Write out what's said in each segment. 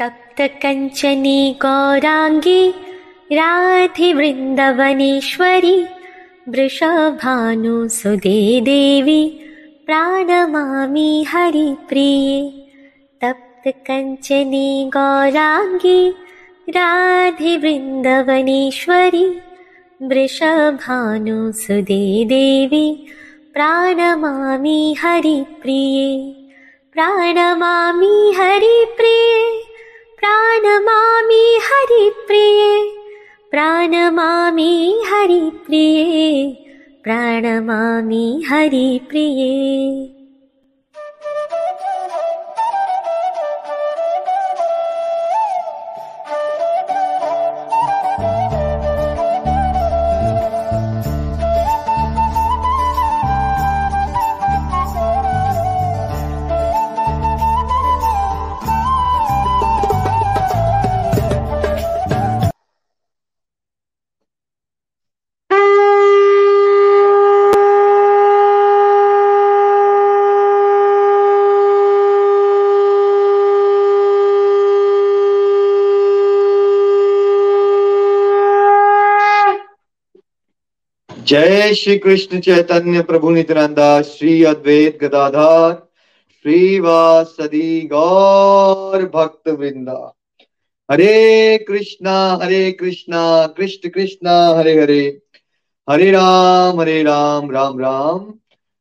तप्तकञ्चनी गौराङ्गी राधिवृन्दवनेश्वरी वृषभानुसुदे देवी प्राणमामि हरिप्रिये। तप्तकञ्चनी गौराङ्गी राधिवृन्दवनेश्वरी वृषभानुसुदे देवी प्राणमामि हरिप्रिये। प्राणमामि हरिप्रिये प्राणमामि हरिप्रिये प्राणमामि हरिप्रिये प्राणमामि हरिप्रिये जय श्री कृष्ण चैतन्य प्रभु नित्यानंदा, श्री अद्वैत गदाधार, श्रीवासदी गौर भक्त वृंदा Hare Krishna Hare Krishna, Krishna Krishna, Hare Hare. Hare Ram Hare Ram Ram Ram.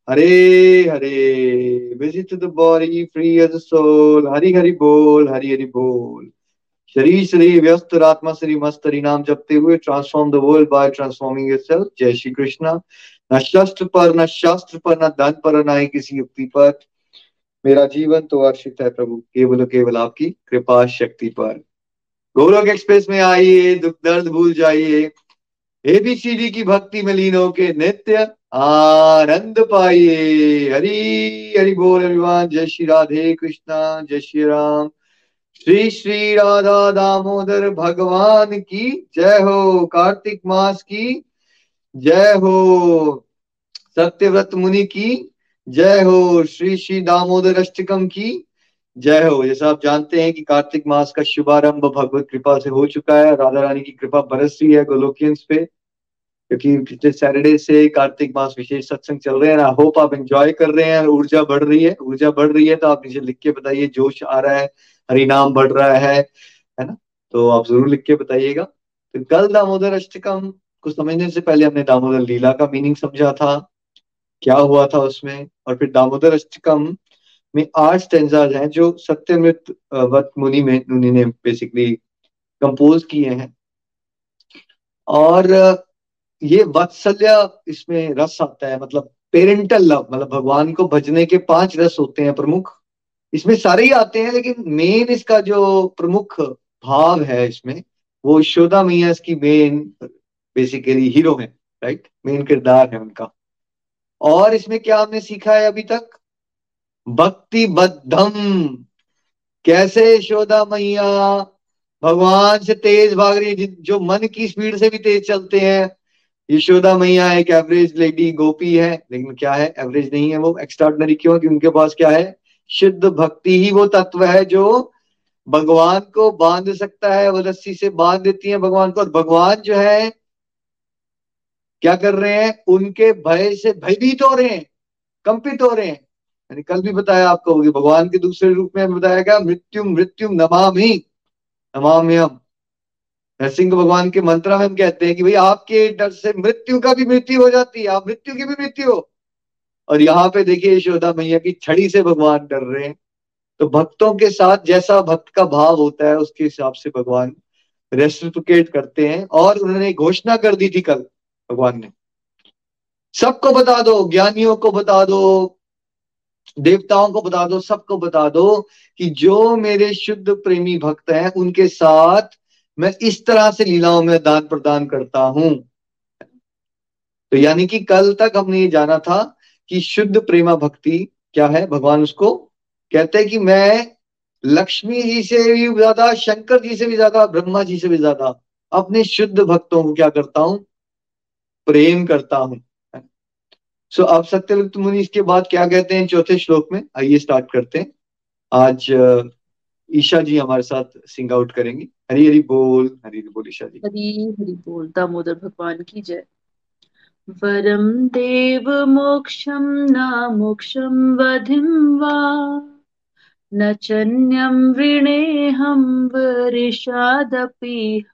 Hare Hare. Visit the body free as soul Hari Hari बोल, हरि हरि बोल। शरीर शरीर व्यस्त आत्मा शरीर मस्त नाम जपते हुए transform the world by transforming yourself जय श्री कृष्णा न शस्त्र पर न शास्त्र पर न धन पर न ही किसी युक्ति पर मेरा जीवन तो अर्षित है प्रभु। केवल केवल आपकी कृपा शक्ति पर। गोलोक एक्सप्रेस में आइए, दुख दर्द भूल जाइए। एबीसीडी की भक्ति में लीन होके नित्य आनंद पाइए। हरी हरि बोल अभिमान जय श्री राधे कृष्णा, जय श्री राम। श्री श्री राधा दामोदर भगवान की जय हो, कार्तिक मास की जय हो, सत्यव्रत मुनि की जय हो, श्री श्री दामोदर अष्टकम की जय हो। जैसा आप जानते हैं कि कार्तिक मास का शुभारंभ भगवत कृपा से हो चुका है, राधा रानी की कृपा बरस रही है गोलोकियंस पे, क्योंकि पिछले सैटरडे से कार्तिक मास विशेष सत्संग चल रहे हैं आई होप आप एंजॉय कर रहे हैं, ऊर्जा बढ़ रही है, ऊर्जा बढ़ रही है तो आप नीचे लिख के बताइए, जोश आ रहा है हरि नाम बढ़ रहा है है ना? तो आप ज़रूर लिख के बताइएगा। तो कल दामोदर अष्टकम को समझने से पहले हमने दामोदर लीला का मीनिंग समझा था, क्या हुआ था उसमें? और फिर दामोदर अष्टकम में आठ स्टेंजाज हैं जो सत्यमृत वत मुनि में, मुनि ने बेसिकली कंपोज किए हैं। और ये वत्सल्य इसमें रस आता है मतलब पेरेंटल लव मतलब भगवान को भजने के पाँच रस होते हैं प्रमुख। इसमें सारे ही आते हैं, लेकिन मेन इसका जो प्रमुख भाव है इसमें, वो यशोदा मैया इसकी मेन बेसिकली हीरो है राइट मेन किरदार है उनका। और इसमें क्या हमने सीखा है अभी तक? भक्ति बद्धम कैसे यशोदा मैया? भगवान से तेज भाग रही है जो मन की स्पीड से भी तेज चलते हैं। यशोदा मैया एक एवरेज लेडी गोपी है, लेकिन क्या है एवरेज नहीं है वो एक्स्ट्राऑर्डनरी क्यों? कि उनके पास क्या है? शुद्ध भक्ति ही वो तत्व है जो भगवान को बाँध सकता है, वो रस्सी से बाँध देती है भगवान को। और भगवान जो है, क्या कर रहे हैं? उनके भय से भयभीत हो रहे हैं, कंपित हो रहे हैं। यानी कल भी बताया आपको कि भगवान के दूसरे रूप में बताया गया, मृत्यु मृत्यु नमामि नमाम्यम नरसिंह भगवान के मंत्र में हम कहते हैं कि भाई आपके डर से मृत्यु का भी मृत्यु हो जाती है, आप मृत्यु की भी मृत्यु हो। और यहाँ पे देखिए यशोदा मैया की छड़ी से भगवान डर रहे हैं। तो भक्तों के साथ जैसा भक्त का भाव होता है, उसके हिसाब से भगवान रेस्टिफिकेट करते हैं और उन्होंने घोषणा कर दी थी कल भगवान ने। सबको बता दो, ज्ञानियों को बता दो, देवताओं को बता दो, सबको बता दो कि जो मेरे शुद्ध प्रेमी भक्त हैं, उनके साथ मैं इस तरह से लीलाओं में दान प्रदान करता हूँ। तो यानी कि कल तक हमने ये जाना था कि शुद्ध प्रेमा भक्ति क्या है? भगवान उसको कहते हैं कि मैं लक्ष्मी जी से भी ज़्यादा शंकर जी से भी ज़्यादा ब्रह्मा जी से भी ज़्यादा अपने शुद्ध भक्तों को क्या करता हूँ? प्रेम करता हूँ। सो so, अब सत्यव्रत मुनि इसके बाद क्या कहते हैं चौथे श्लोक में? आइए स्टार्ट करते हैं। आज ईशा जी हमारे साथ सिंग आउट करेंगी। हरी हरी बोल हरी हरी बोल ईशा जी। हरी हरी बोल दामोदर भगवान की जय। वरम देव मोक्षम न मोक्षम वधिम वा। न चन्यम वृणेऽहं वरिषादपीह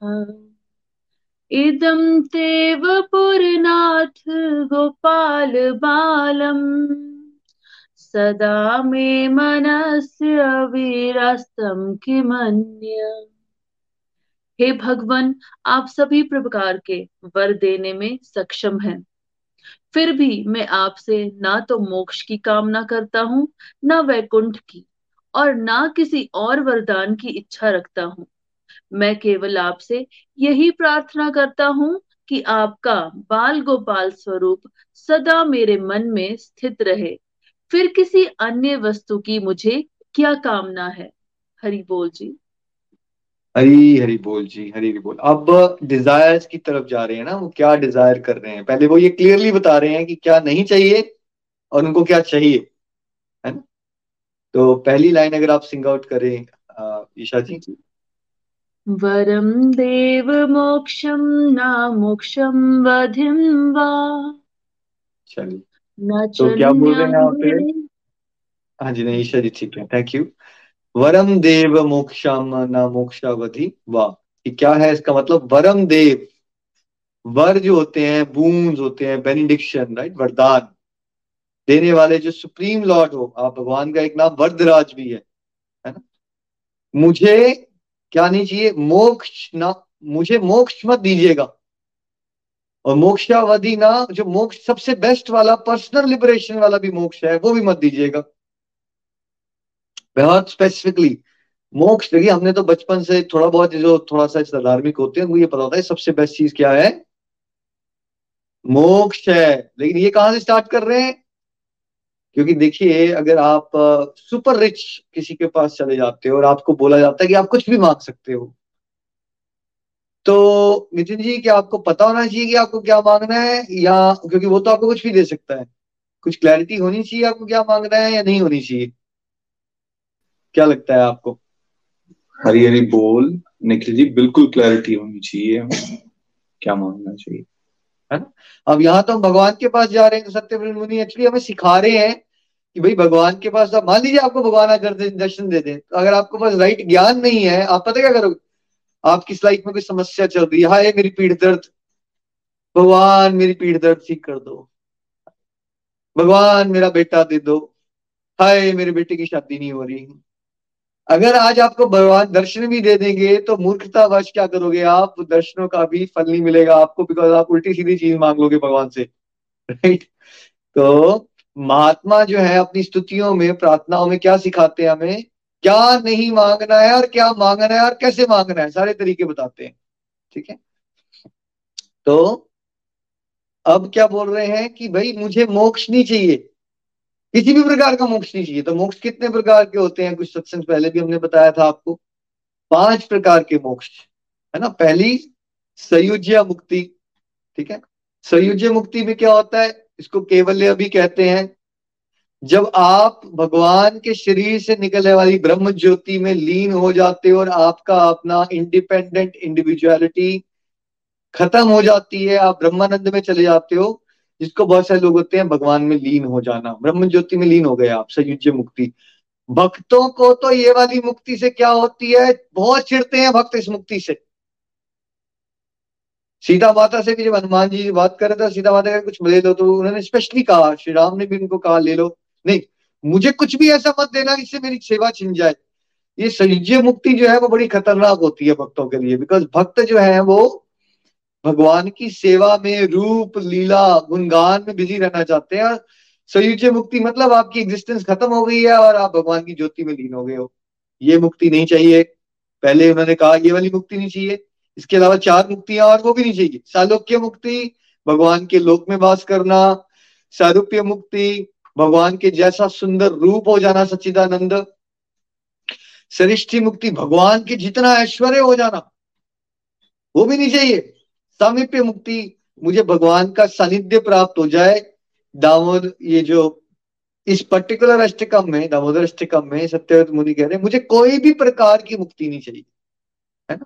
इदं तेव पुरनाथ गोपाल बालम्। सदा मे मनस्य वीरास्तं किमन्य हे भगवान, आप सभी प्रकार के वर देने में सक्षम हैं। फिर भी मैं आपसे ना तो मोक्ष की कामना करता हूँ, ना वैकुंठ की, और ना किसी और वरदान की इच्छा रखता हूँ। मैं केवल आपसे यही प्रार्थना करता हूँ कि आपका बाल गोपाल स्वरूप सदा मेरे मन में स्थित रहे। फिर किसी अन्य वस्तु की मुझे क्या कामना है? हरि बोल जी। हरी हरी बोल जी हरी हरी बोल। अब डिजायर्स की तरफ़ जा रहे हैं ना वो क्या डिज़ायर कर रहे हैं? पहले वो ये क्लियरली बता रहे हैं कि क्या नहीं चाहिए और उनको क्या चाहिए है ना? तो पहली लाइन अगर आप सिंग आउट करें ईशा जी। वरम देव मोक्षम न मोक्षम वधिम वा। चलिए। तो क्या बोल रहे हैं यहाँ पे हाँ जी नहीं ईशा जी ठीक है। थैंक यू वरम देव मोक्षम न मोक्षावधि वाह कि क्या है इसका मतलब? वरम देव। वर जो होते हैं बूंद होते हैं बेनिडिक्शन राइट वरदान। देने वाले जो सुप्रीम लॉर्ड हो, आप भगवान का एक नाम वरदराज भी है है ना? मुझे क्या नहीं चाहिए? मोक्ष ना, मुझे मोक्ष मत दीजिएगा। और मोक्षावधि ना, जो मोक्ष सबसे बेस्ट वाला पर्सनल लिबरेशन वाला भी मोक्ष है, वो भी मत दीजिएगा। बहुत स्पेसिफिकली मोक्ष, देखिए, हमने तो बचपन से थोड़ा बहुत जो थोड़ा सा धार्मिक होते हैं उनको ये पता होता है, सबसे बेस्ट चीज़ क्या है? मोक्ष है। लेकिन ये कहाँ से स्टार्ट कर रहे हैं? क्योंकि देखिए, अगर आप सुपर रिच किसी के पास चले जाते हो और आपको बोला जाता है कि आप कुछ भी मांग सकते हो। तो नितिन जी, क्या आपको पता होना चाहिए कि आपको क्या मांगना है? या, क्योंकि वो तो आपको कुछ भी दे सकता है। कुछ क्लैरिटी होनी चाहिए आपको क्या मांगना है या नहीं होनी चाहिए? क्या लगता है आपको? हरी हरी बोल। निखिल जी बिल्कुल क्लैरिटी होनी चाहिए। क्या मांगना चाहिए? है ना? अब यहाँ तो हम भगवान के पास जा रहे हैं तो सत्य मुनि एक्चुअली हमें सिखा रहे हैं कि भाई भगवान के पास आप मान लीजिए आपको भगवान आकर दर्शन दे दें तो अगर आपके पास राइट ज्ञान नहीं है आप पता क्या करोगे? आपकी लाइफ में कोई समस्या चल रही है? हाय मेरी पीठ दर्द। भगवान मेरी पीठ दर्द ठीक कर दो। भगवान मेरा बेटा दे दो। हाय मेरे बेटे की शादी नहीं हो रही। अगर आज आपको भगवान दर्शन भी दे देंगे तो मूर्खता वश क्या करोगे आप? दर्शनों का भी फल नहीं मिलेगा आपको बिकॉज़ आप उल्टी सीधी चीज़ मांग लोगे भगवान से राइट तो महात्मा जो है अपनी स्तुतियों में, प्रार्थनाओं में क्या सिखाते हैं हमें? क्या नहीं मांगना है और क्या मांगना है और कैसे मांगना है? सारे तरीके बताते हैं, ठीक है? तो अब क्या बोल रहे हैं कि भाई मुझे मोक्ष नहीं चाहिए। किसी भी प्रकार का मोक्ष नहीं चाहिए। तो मोक्ष कितने प्रकार के होते हैं? कुछ सत्संग पहले भी हमने बताया था आपको। पाँच प्रकार के मोक्ष, है ना? पहली, सयुज्य मुक्ति, ठीक है? सयुज्य मुक्ति में क्या होता है? इसको केवल्य भी कहते हैं। जब आप भगवान के शरीर से निकलने वाली ब्रह्म ज्योति में लीन हो जाते हो और आपका अपना इंडिपेंडेंट इंडिविजुअलिटी खत्म हो जाती है, आप ब्रह्मानंद में चले जाते हो जिसको बहुत सारे लोग होते हैं, भगवान में लीन हो जाना, ब्रह्म ज्योति में लीन हो गए आप, सयुज्य मुक्ति। भक्तों को तो ये वाली मुक्ति से क्या होती है? बहुत चिड़ते हैं भक्त इस मुक्ति से। सीता माता से भी जब हनुमान जी बात कर रहे थे सीता माता का कुछ ले लो तो उन्होंने स्पेशली कहा, श्री राम ने भी उनको कहा, ले लो। नहीं, मुझे कुछ भी ऐसा मत देना जिससे मेरी सेवा छिन जाए। ये सयुज्य मुक्ति जो है, वो बड़ी खतरनाक होती है भक्तों के लिए बिकॉज़ भक्त जो है वो भगवान की सेवा में रूप, लीला, गुणगान में बिज़ी रहना चाहते हैं। सयुज्य मुक्ति मतलब आपकी एग्जिस्टेंस खत्म हो गई है और आप भगवान की ज्योति में लीन हो गए हो। ये मुक्ति नहीं चाहिए। पहले उन्होंने कहा, ये वाली मुक्ति नहीं चाहिए। इसके अलावा चार मुक्तियाँ और वो भी नहीं चाहिए। सालोक्य मुक्ति, भगवान के लोक में वास करना। सारूप्य मुक्ति, भगवान के जैसा सुंदर रूप हो जाना सच्चिदानंद। सरिष्ठी मुक्ति, भगवान के जितना ऐश्वर्य हो जाना, वो भी नहीं चाहिए। सामिप्य मुक्ति मुझे भगवान का सानिध्य प्राप्त हो जाए। दामोद ये जो इस पर्टिकुलर अष्टकम में दामोदर अष्टकम में सत्यव्रत मुनि कह रहे हैं मुझे कोई भी प्रकार की मुक्ति नहीं चाहिए है ना?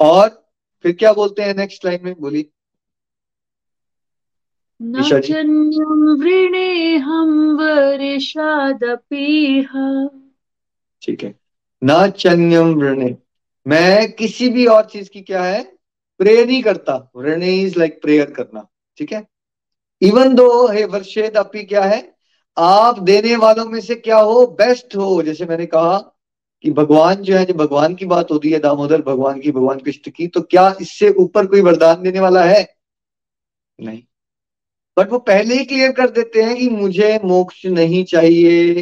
और फिर क्या बोलते हैं नेक्स्ट लाइन में? बोली ठीक है। ना चन्यम वृणे। मैं किसी भी और चीज़ की क्या है? प्रे नहीं करता। वृणे इज़ लाइक प्रेयर करना। ठीक है? इवन दो हे वर्षेद अपी क्या है? आप देने वालों में से क्या हो? बेस्ट हो। जैसे मैंने कहा कि भगवान जो है, जब भगवान की बात होती है, दामोदर भगवान की, भगवान कृष्ण की तो क्या इससे ऊपर कोई वरदान देने वाला है? नहीं। बट वो पहले ही क्लियर कर देते हैं कि मुझे मोक्ष नहीं चाहिए।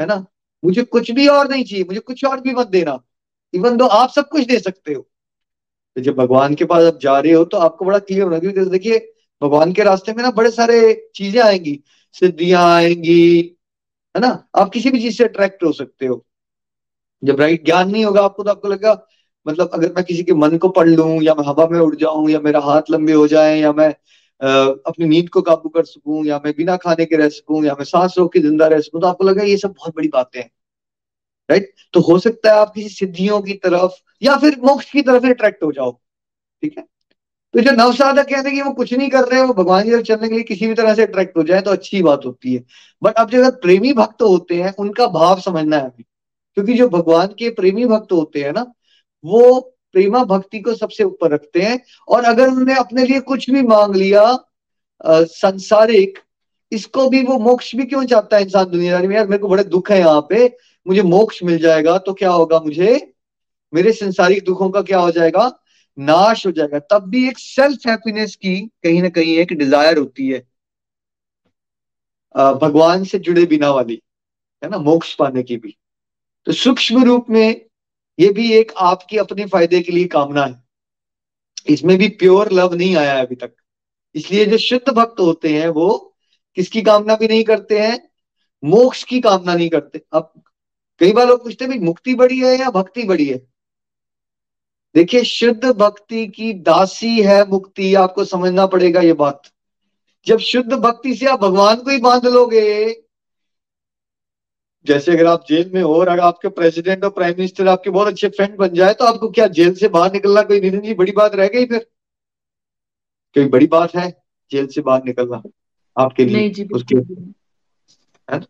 है ना? मुझे कुछ भी और नहीं चाहिए। मुझे कुछ और भी मत देना। इवन दो आप सब कुछ दे सकते हो। तो जब भगवान के पास आप जा रहे हो तो आपको बड़ा क्लियर होना क्योंकि देखिए भगवान के रास्ते में ना बड़े सारे चीज़ें आएँगी। सिद्धियाँ आएँगी है ना? आप किसी भी चीज़ से अट्रैक्ट हो सकते हो। जब राइट ज्ञान नहीं होगा आपको तो आपको लगेगा मतलब अगर मैं किसी के मन को पढ़ लूँ या मैं हवा में उड़ जाऊँ या मेरा हाथ लंबे हो जाए या मैं अ, अपनी नींद को काबू कर सकूँ या मैं बिना खाने के रह सकूँ या मैं सांस रोक के ज़िंदा रह सकूँ तो आपको लगा ये सब बहुत बड़ी बातें हैं। राइट तो हो सकता है आप किसी सिद्धियों की तरफ़ या फिर मोक्ष की तरफ़ अट्रैक्ट हो जाओ। ठीक है? तो जो नवसाधक कहते हैं कि वो कुछ नहीं कर रहे हो भगवान की तरफ़ चलने के लिए किसी भी तरह से अट्रैक्ट हो जाए तो अच्छी बात होती है। बट अब जो प्रेमी भक्त होते हैं उनका भाव समझना है हमें क्योंकि जो भगवान के प्रेमी भक्त होते हैं ना वो प्रेमा भक्ति को सबसे ऊपर रखते हैं और अगर उन्होंने अपने लिए कुछ भी मांग लिया अ, संसारिक इसको भी वो मोक्ष भी क्यों चाहता है इंसान दुनियादारी में? यार मेरे को बड़े दुख है यहाँ पे। मुझे मोक्ष मिल जाएगा तो क्या होगा मुझे? मेरे संसारिक दुखों का क्या हो जाएगा? नाश हो जाएगा। तब भी एक सेल्फ हैप्पीनेस की कहीं ना कहीं एक डिज़ायर होती है। भगवान से जुड़े बिना वाली, है ना? मोक्ष पाने की भी। तो सूक्ष्म रूप में ये भी एक आपकी अपने फ़ायदे के लिए कामना है। इसमें भी प्योर लव नहीं आया अभी तक। इसलिए जो शुद्ध भक्त होते हैं वो किसकी कामना भी नहीं करते हैं? मोक्ष की कामना नहीं करते। अब कई बार लोग पूछते हैं भाई मुक्ति बड़ी है या भक्ति बड़ी है? देखिए शुद्ध भक्ति की दासी है मुक्ति आपको समझना पड़ेगा ये बात। जब शुद्ध भक्ति से आप भगवान को ही बाँध लोगे जैसे अगर आप जेल में हो और अगर आपके प्रेसिडेंट और प्राइम मिनिस्टर आपके बहुत अच्छे फ्रेंड बन जाए तो आपको क्या जेल से बाहर निकलना कोई नितिन जी बड़ी बात रह गई फिर? कोई बड़ी बात है जेल से बाहर निकलना आपके लिए नहीं जी उसके नहीं।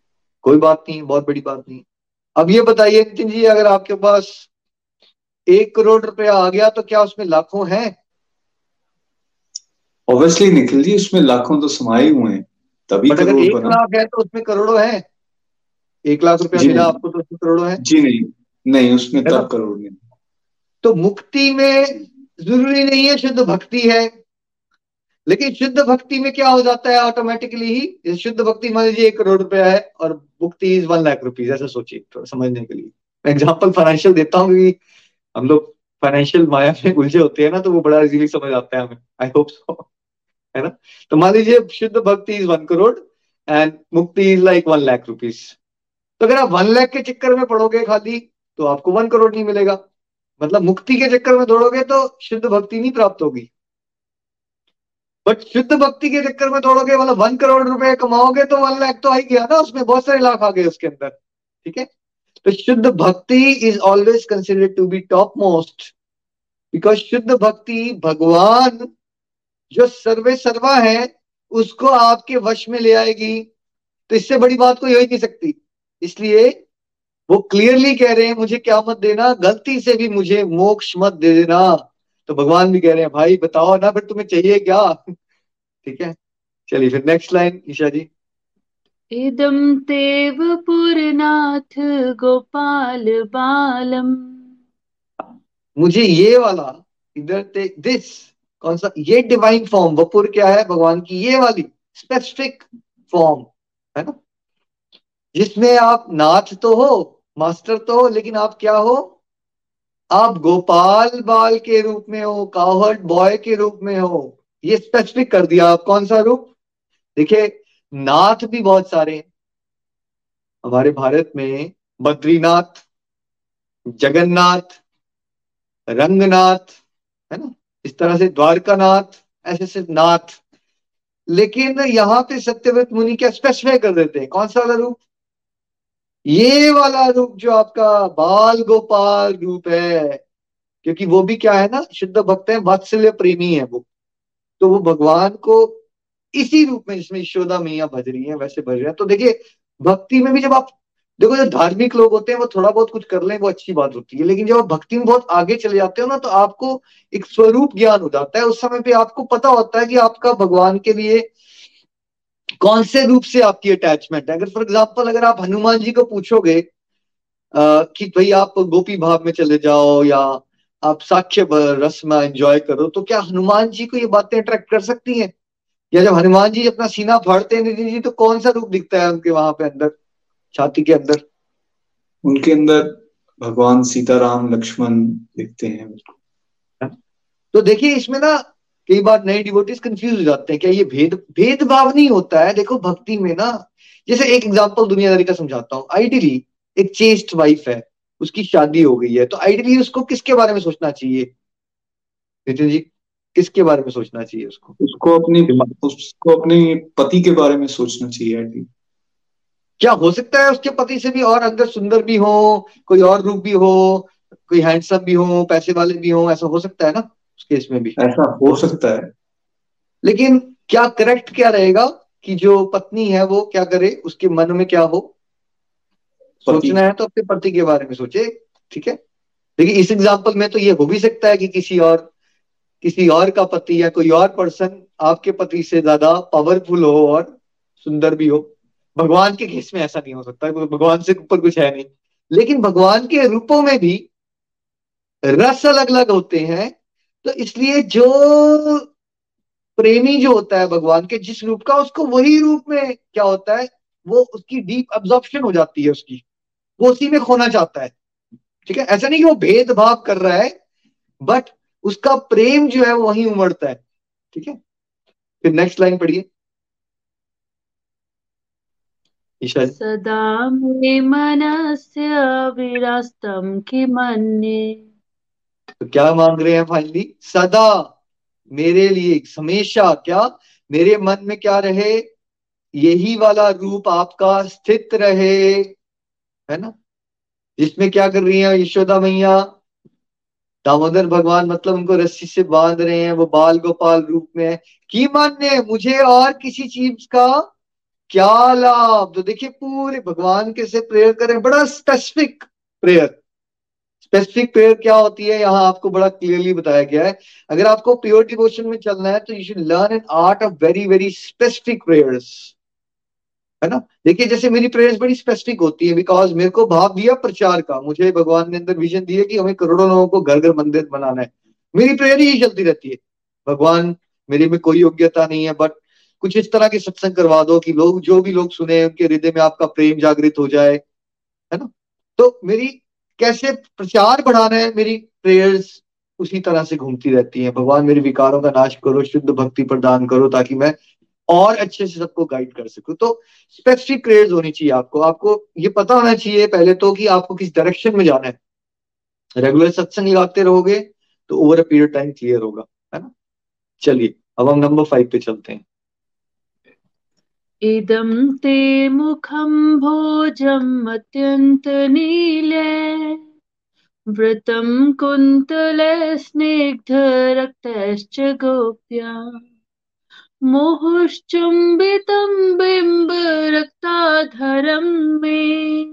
कोई बात नहीं बहुत बड़ी बात नहीं। अब ये बताइए नितिन जी अगर आपके पास एक करोड़ रुपया आ गया तो क्या उसमें लाखों हैं? ऑब्वियसली निखिल जी उसमें लाखों तो समाये हुए हैं। तभी बट अगर एक लाख है तो उसमें करोड़ों है। एक लाख रुपया मिला आपको तो उसमें करोड़ों है। जी नहीं। नहीं उसमें तब करोड़ नहीं। तो मुक्ति में ज़रूरी नहीं है शुद्ध भक्ति है। लेकिन शुद्ध भक्ति में क्या हो जाता है ऑटोमेटिकली ही? शुद्ध भक्ति मान लीजिए एक करोड़ रुपया है और मुक्ति इज़ वन लाख रुपीज़ ऐसा सोचिए, थोड़ा समझने के लिए। एग्ज़ाम्पल फाइनेंशियल देता हूँ क्योंकि हम लोग फाइनेंशियल माया में उलझे होते हैं ना तो वो बड़ा इजीली समझ आता है हमें। आई होप सो है ना? तो मान लीजिए शुद्ध भक्ति इज़ वन करोड़ एंड मुक्ति is like one lakh rupees तो अगर आप वन लाख के चक्कर में पड़ोगे खाली तो आपको वन करोड़ नहीं मिलेगा। मतलब मुक्ति के चक्कर में दौड़ोगे तो शुद्ध भक्ति नहीं प्राप्त होगी। बट शुद्ध भक्ति के चक्कर में दौड़ोगे मतलब वन करोड़ रुपए कमाओगे तो वन लाख तो आ ही गया ना, उसमें बहुत सारे लाख आ गए उसके अंदर। ठीक है? तो शुद्ध भक्ति is always considered to be top most because शुद्ध भक्ति भगवान जो सर्वे सर्वा है, उसको आपके वश में ले आएगी। तो इससे बड़ी बात कोई हो ही नहीं सकती। इसलिए वो क्लियरली कह रहे हैं, मुझे क्या मत देना, गलती से भी मुझे मोक्ष मत दे देना। तो भगवान भी कह रहे हैं भाई बताओ ना फिर तुम्हें चाहिए क्या? ठीक है चलिए फिर नेक्स्ट लाइन ईशा जी। इदं तेव पुरनाथ गोपाल बालम। मुझे ये वाला इधर ते दिस कौन सा ये डिवाइन फॉर्म वपुर क्या है भगवान की ये वाली स्पेसिफिक फॉर्म है ना? जिसमें आप नाथ तो हो मास्टर तो हो लेकिन आप क्या हो? आप गोपाल बाल के रूप में हो कावर्ड बॉय के रूप में हो, ये स्पेसिफिक कर दिया आप। कौन सा रूप? देखिए, नाथ भी बहुत सारे हैं। हमारे भारत में बद्रीनाथ, जगन्नाथ, रंगनाथ, है ना? इस तरह से द्वारकानाथ, ऐसे सिर्फ़ नाथ। लेकिन यहाँ पे सत्यव्रत मुनि क्या स्पेसिफाई कर देते हैं? कौन सा वाला रूप? ये वाला रूप जो आपका बाल गोपाल रूप है, क्योंकि वो भी क्या है ना, शुद्ध भक्त है, वात्सल्य प्रेमी है वो। तो वो भगवान को इसी रूप में जिसमें यशोदा मैया भज रही है, वैसे भज रहे हैं। तो देखिए, भक्ति में भी जब आप, देखो जो धार्मिक लोग होते हैं, वो थोड़ा बहुत कुछ कर लें, वो अच्छी बात होती है। लेकिन जब आप भक्ति में बहुत आगे चले जाते हो ना तो आपको एक स्वरूप ज्ञान हो जाता है। उस समय पे आपको पता होता है कि आपका भगवान के लिए कौन से रूप से आपकी अटैचमेंट है? अगर फॉर एग्ज़ाम्पल अगर आप हनुमान जी को पूछोगे आ, कि भाई आप गोपी भाव में चले जाओ या आप साक्ष्य रस में एंजॉय करो तो क्या हनुमान जी को ये बातें अट्रैक्ट कर सकती हैं? या जब हनुमान जी अपना सीना फाड़ते हैं निधि जी तो कौन सा रूप दिखता है उनके वहाँ पे अंदर छाती के अंदर? उनके अंदर भगवान सीताराम लक्ष्मण दिखते हैं। तो देखिए इसमें ना कई बार नए डिवोटीज कंफ्यूज हो जाते हैं क्या ये भेद भेदभाव नहीं होता है? देखो भक्ति में ना जैसे एक एग्ज़ाम्पल दुनियादारी का समझाता हूँ। आइडियली एक चेस्ट वाइफ है उसकी शादी हो गई है तो आइडियली उसको किसके बारे में सोचना चाहिए? नितिन जी किसके बारे में सोचना चाहिए उसको? उसको अपनी उसको अपने पति के बारे में सोचना चाहिए क्या हो सकता है उसके पति से भी और अंदर सुंदर भी हो कोई और रूप भी हो कोई हैंडसम भी हो पैसे वाले भी हो ऐसा हो सकता है ना? उस केस में भी। ऐसा हो सकता है। लेकिन क्या करेक्ट क्या रहेगा कि जो पत्नी है वो क्या करे उसके मन में क्या हो? सोचना है तो अपने पति के बारे में सोचे ठीक है? देखिए इस एग्ज़ाम्पल में तो ये हो भी सकता है कि किसी और किसी और का पति या कोई और पर्सन आपके पति से ज़्यादा पावरफुल हो और सुंदर भी हो। भगवान के केस में ऐसा नहीं हो सकता भगवान से ऊपर कुछ है नहीं। लेकिन भगवान के रूपों में भी रस अलग अलग होते हैं तो इसलिए जो प्रेमी जो होता है भगवान के, जिस रूप का, उसको वही रूप में क्या होता है, वो उसकी डीप एब्जॉर्प्शन हो जाती है उसकी। वो उसी में खोना चाहता है। ठीक है? ऐसा नहीं कि वो भेदभाव कर रहा है बट उसका प्रेम जो है वो वहीं उमड़ता है। ठीक है? फिर नेक्स्ट लाइन पढ़िए। सदा मे मनस्य विरास्तम की मन्ये तो क्या मांग रहे हैं फाइनली सदा मेरे लिए, हमेशा क्या? मेरे मन में क्या रहे? यही वाला रूप आपका स्थित रहे। है ना? जिसमें क्या कर रही है यशोदा मैया? दामोदर भगवान मतलब उनको रस्सी से बाँध रहे हैं, वो बाल गोपाल रूप में है। की मान्य मुझे और किसी चीज़ का क्या लाभ? तो देखिए, पूरे भगवान के से प्रेयर करें बड़ा स्पेसिफिक प्रेयर स्पेसिफिक प्रेयर क्या होती है? यहाँ आपको बड़ा क्लियरली बताया गया है। अगर आपको प्योर डिवोशन में चलना है तो you should learn an art of very very specific prayers है ना? देखिए, जैसे मेरी प्रेयर्स बड़ी स्पेसिफिक होती है बिकॉज़ मेरे को भाव दिया प्रचार का। मुझे भगवान ने अंदर विजन दिया कि हमें करोड़ों लोगों को घर घर मंदिर बनाना है। मेरी प्रेयर ही चलती रहती है। भगवान, मेरे में कोई योग्यता नहीं है बट कुछ इस तरह के सत्संग करवा दो कि लोग, जो भी लोग सुने उनके हृदय में आपका प्रेम जागृत हो जाए। है ना? तो मेरी कैसे प्रचार बढ़ाना है, मेरी प्रेयर्स उसी तरह से घूमती रहती हैं। भगवान, मेरे विकारों का नाश करो, शुद्ध भक्ति प्रदान करो ताकि मैं और अच्छे से सबको गाइड कर सकूँ। तो स्पेसिफिक प्रेयर्स होनी चाहिए आपको। आपको ये पता होना चाहिए पहले तो कि आपको किस डायरेक्शन में जाना है। रेगुलर सत्संग लगाते रहोगे तो over a period time clear होगा, है ना? चलिए, अब हम नंबर फाइव पे चलते हैं। इदं ते मुखं भोजम् अत्यन्तनीले, व्रतं कुन्तले स्निग्धरक्तश्च गोप्या। मुहुश्चुम्बितं बिम्बरक्ताधरं मे,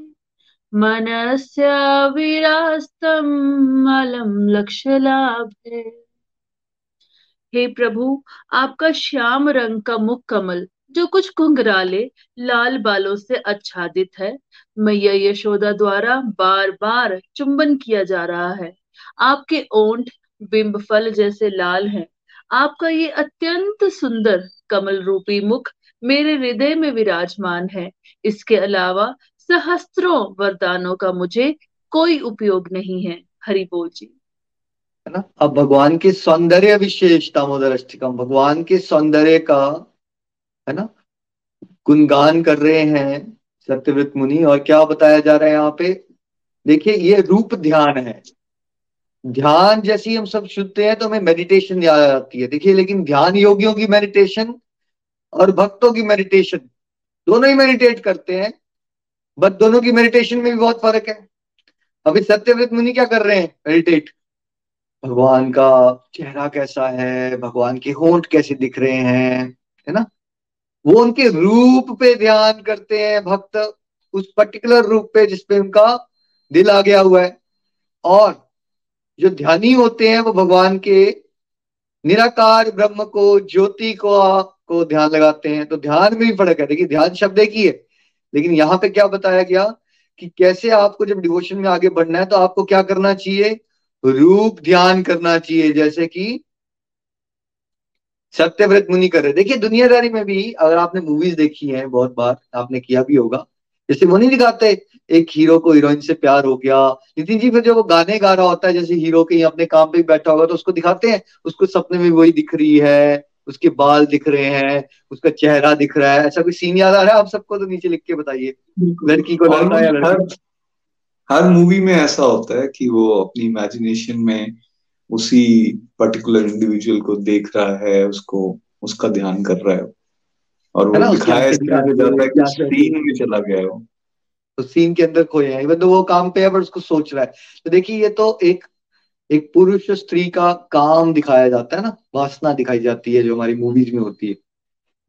मनस्य विरास्तम् अलम लक्ष्यलाभे हे प्रभु, आपका श्याम रंग का मुख कमल जो कुछ घुंघराले लाल बालों से आच्छादित है, मैया यशोदा द्वारा बार बार चुंबन किया जा रहा है। आपके ओंठ बिंब फल जैसे लाल हैं। आपका ये अत्यंत सुंदर कमल रूपी मुख मेरे हृदय में विराजमान है। इसके अलावा सहस्त्रों वरदानों का मुझे कोई उपयोग नहीं है। हरि बोल जी। है ना? अब भगवान की सौंदर्य विशेष दामोदर भगवान के सौंदर्य का है ना? गुणगान कर रहे हैं सत्यव्रत मुनि, और क्या बताया जा रहा है यहाँ पे? देखिए, ये रूप ध्यान है। ध्यान जैसी हम सब सुनते हैं तो हमें मेडिटेशन याद आती है। देखिए, लेकिन ध्यान योगियों की मेडिटेशन और भक्तों की मेडिटेशन दोनों ही मेडिटेट करते हैं, बट दोनों की मेडिटेशन में भी बहुत फ़र्क है। अभी सत्यव्रत मुनि क्या कर रहे हैं? मेडिटेट भगवान का चेहरा कैसा है? भगवान के होंठ कैसे दिख रहे हैं? है ना? वो उनके रूप पे ध्यान करते हैं भक्त, उस पर्टिकुलर रूप पे जिसपे उनका दिल आ गया हुआ है। और जो ध्यानी होते हैं वो भगवान के निराकार ब्रह्म को, ज्योति को को ध्यान लगाते हैं। तो ध्यान में भी फ़र्क है। देखिए, ध्यान शब्द एक ही है। लेकिन यहाँ पे क्या बताया गया कि कैसे आपको जब डिवोशन में आगे बढ़ना है तो आपको क्या करना चाहिए? रूप ध्यान करना चाहिए। जैसे कि सत्यव्रत मुनि कर रहे देखिए दुनियादारी में भी अगर आपने मूवीज़ देखी है बहुत बार आपने किया भी होगा। जैसे वो नहीं दिखाते एक हीरो को हीरोइन से प्यार हो गया। नितिन जी फिर जब वो गाने गा रहा होता है जैसे हीरो के अपने काम पे बैठा होगा तो उसको दिखाते हैं उसको सपने में वही दिख रही है उसके बाल दिख रहे हैं उसका चेहरा दिख रहा है। ऐसा कोई सीन याद आ रहा है? आप सबको तो नीचे लिख के बताइए। लड़की को लड़का या लड़की। हर मूवी में ऐसा होता है कि वो अपनी इमेजिनेशन में उसी पर्टिकुलर इंडिविजुअल को देख रहा है उसको उसका ध्यान कर रहा है। और वो दिखाया इस तरह से जाता है कि सीन में चला गया हो तो सीन के अंदर खोए हैं इवन तो वो काम पे है पर उसको सोच रहा है। तो देखिए ये तो एक एक पुरुष स्त्री का काम दिखाया जाता है ना वासना दिखाई जाती है जो हमारी मूवीज़ में होती है।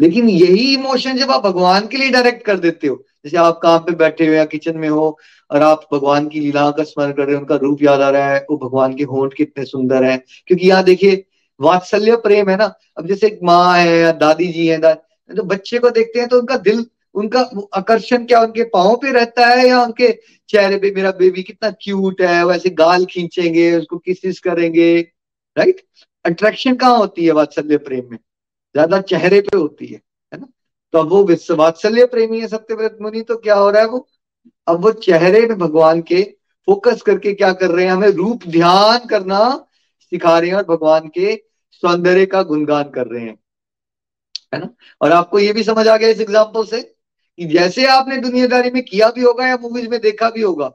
लेकिन यही इमोशन जब आप भगवान के लिए डायरेक्ट कर देते हो जैसे आप काम पे बैठे हो या किचन में हो और आप भगवान की लीला का स्मरण कर रहे हो उनका रूप याद आ रहा है वो भगवान के होंठ कितने सुंदर है। क्योंकि यहाँ देखिए वात्सल्य प्रेम है ना। अब जैसे एक माँ है या दादी जी है दा, तो बच्चे को देखते हैं तो उनका दिल उनका आकर्षण क्या उनके पाओ पे रहता है या उनके चेहरे पे मेरा बेबी कितना क्यूट है वैसे गाल खींचेंगे उसको किसिस करेंगे राइट अट्रैक्शन कहाँ होती है वात्सल्य प्रेम में? ज़्यादा चेहरे पे होती है है ना? तो अब वो वात्सल्य प्रेमी है सत्यव्रत मुनि तो क्या हो रहा है वो अब वो चेहरे में भगवान के फोकस करके क्या कर रहे हैं, हमें रूप ध्यान करना सिखा रहे हैं और भगवान के सौंदर्य का गुणगान कर रहे हैं। है ना? और आपको ये भी समझ आ गया इस एग्ज़ाम्पल से कि जैसे आपने दुनियादारी में किया भी होगा या मूवीज़ में देखा भी होगा,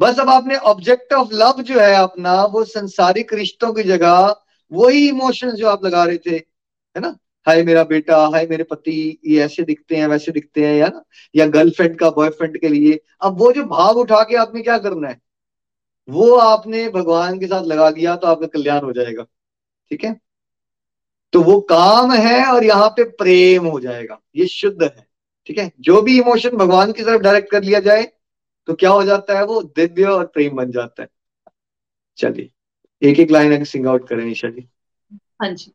बस अब आपने ऑब्जेक्ट ऑफ़ लव जो है अपना, वो संसारिक रिश्तों की जगह, वही इमोशंस जो आप लगा रहे थे, है ना? हाय मेरा बेटा, हाय मेरे पति, ये ऐसे दिखते हैं, वैसे दिखते हैं, या ना? या गर्लफ्रेंड का बॉयफ्रेंड के लिए। अब वो जो भाव उठा के आपने क्या करना है? वो आपने भगवान के साथ लगा दिया तो आपका कल्याण हो जाएगा। ठीक है? तो वो काम है और यहाँ पे प्रेम हो जाएगा। ये शुद्ध है। ठीक है? जो भी इमोशन भगवान की तरफ़ डायरेक्ट कर लिया जाए तो क्या हो जाता है वो? दिव्य और प्रेम बन जाता है। चलिए एक एक लाइन सिंग आउट करें ईशा जी। हाँ जी।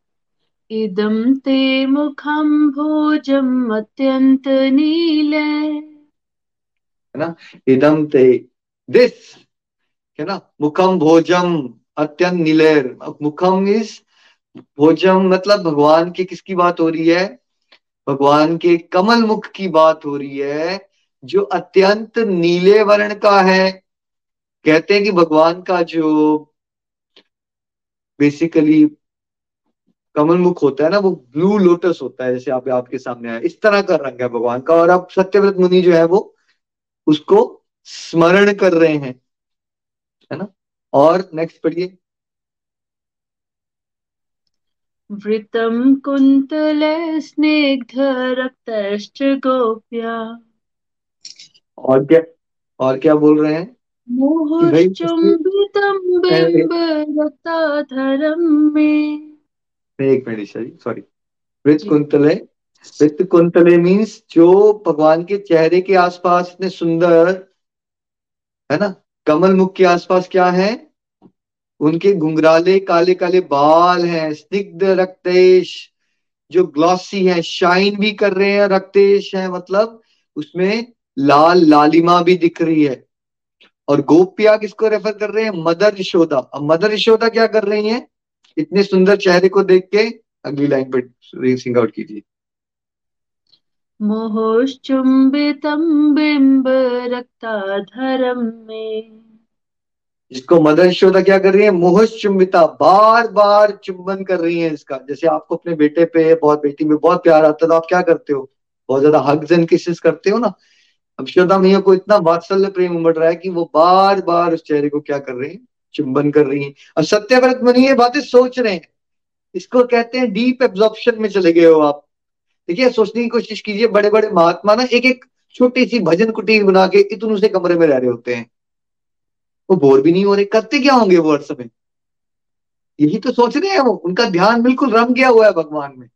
इदम ते मुखम भोजम अत्यंत नीले। है ना? इदम ते दिस है ना? मुखम भोजम अत्यंत नीलेर मुखम इज़ भोजम मतलब भगवान के किसकी बात हो रही है? भगवान के कमल मुख की बात हो रही है, जो अत्यंत नीले वर्ण का है। कहते हैं कि भगवान का जो बेसिकली कमल मुख होता है ना वो ब्लू लोटस होता है जैसे आप आपके सामने आया। इस तरह का रंग है भगवान का और अब सत्यव्रत मुनि जो है वो उसको स्मरण कर रहे हैं है ना? और नेक्स्ट पढ़िए। वृतं कुन्तले स्निग्धरक्तश्च गोप्या। और क्या और क्या बोल रहे हैं? मोहश्चुम्बितं बिम्बरक्ताधरं मे। एक मिनट ईशा जी सॉरी वृत्त कुंतले वृत्त कुंतले मीन्स जो भगवान के चेहरे के आसपास इतने सुंदर है ना? कमल मुख के आसपास क्या है? उनके घुंघराले काले काले बाल हैं स्निग्ध रक्तेश जो ग्लॉसी है शाइन भी कर रहे हैं रक्तेश है मतलब उसमें लाल लालिमा भी दिख रही है। और गोपिया किसको रेफर कर रहे हैं? मदर यशोदा। अब मदर यशोदा क्या कर रही हैं? इतने सुंदर चेहरे को देख के अगली लाइन पर सिंग आउट कीजिए। मोहोश्चुम्बितम बिंब रक्ताधरम में। जिसको मदर यशोदा क्या कर रही है? मोह चुंबिता बार बार चुंबन कर रही है इसका। जैसे आपको अपने बेटे पे बहुत बेटी में बहुत प्यार आता है तो आप क्या करते हो? बहुत ज़्यादा हग्स एंड किसेस करते हो ना? अब यशोदा मैया को इतना वात्सल्य प्रेम उमड़ रहा है कि वो बार बार उस चेहरे को क्या कर रही है? चुंबन कर रही है। और सत्यव्रत मनी ये बातें सोच रहे हैं। इसको कहते हैं डीप एब्जॉर्प्शन में चले गए हो आप। देखिए, सोचने की कोशिश कीजिए बड़े बड़े महात्मा ना एक एक छोटी सी भजन कुटीर बना के इतने से कमरे में रह रहे होते हैं। वो बोर भी नहीं हो रहे। करते क्या होंगे वो हर समय? यही तो सोच रहे हैं वो। उनका ध्यान बिल्कुल रम गया हुआ है भगवान में।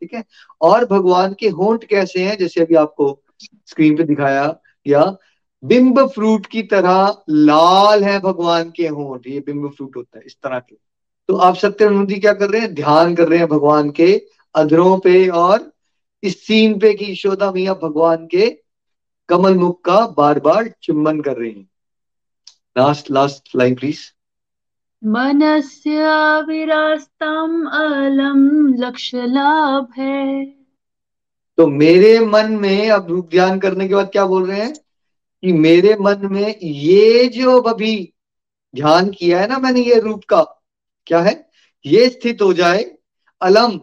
ठीक है? और भगवान के होंठ कैसे हैं? जैसे अभी आपको स्क्रीन पे दिखाया, या बिंब फ्रूट की तरह लाल है भगवान के होंठ ये बिंब फ्रूट होता है इस तरह के। तो आप सत्यानंद जी क्या कर रहे हैं? ध्यान कर रहे हैं भगवान के अधरों पे और इस सीन पे की यशोदा मिया भगवान के कमल मुख का बार बार चुम्बन कर रहे हैं। लास्ट लास्ट लाइन प्लीज़ मनस्य विरास्तम अलम लक्ष्य लाभ है। तो मेरे मन में अब ध्यान करने के बाद क्या बोल रहे हैं? कि मेरे मन में ये जो अभी ध्यान किया है ना मैंने ये रूप का, क्या है? ये स्थित हो जाए, अलम,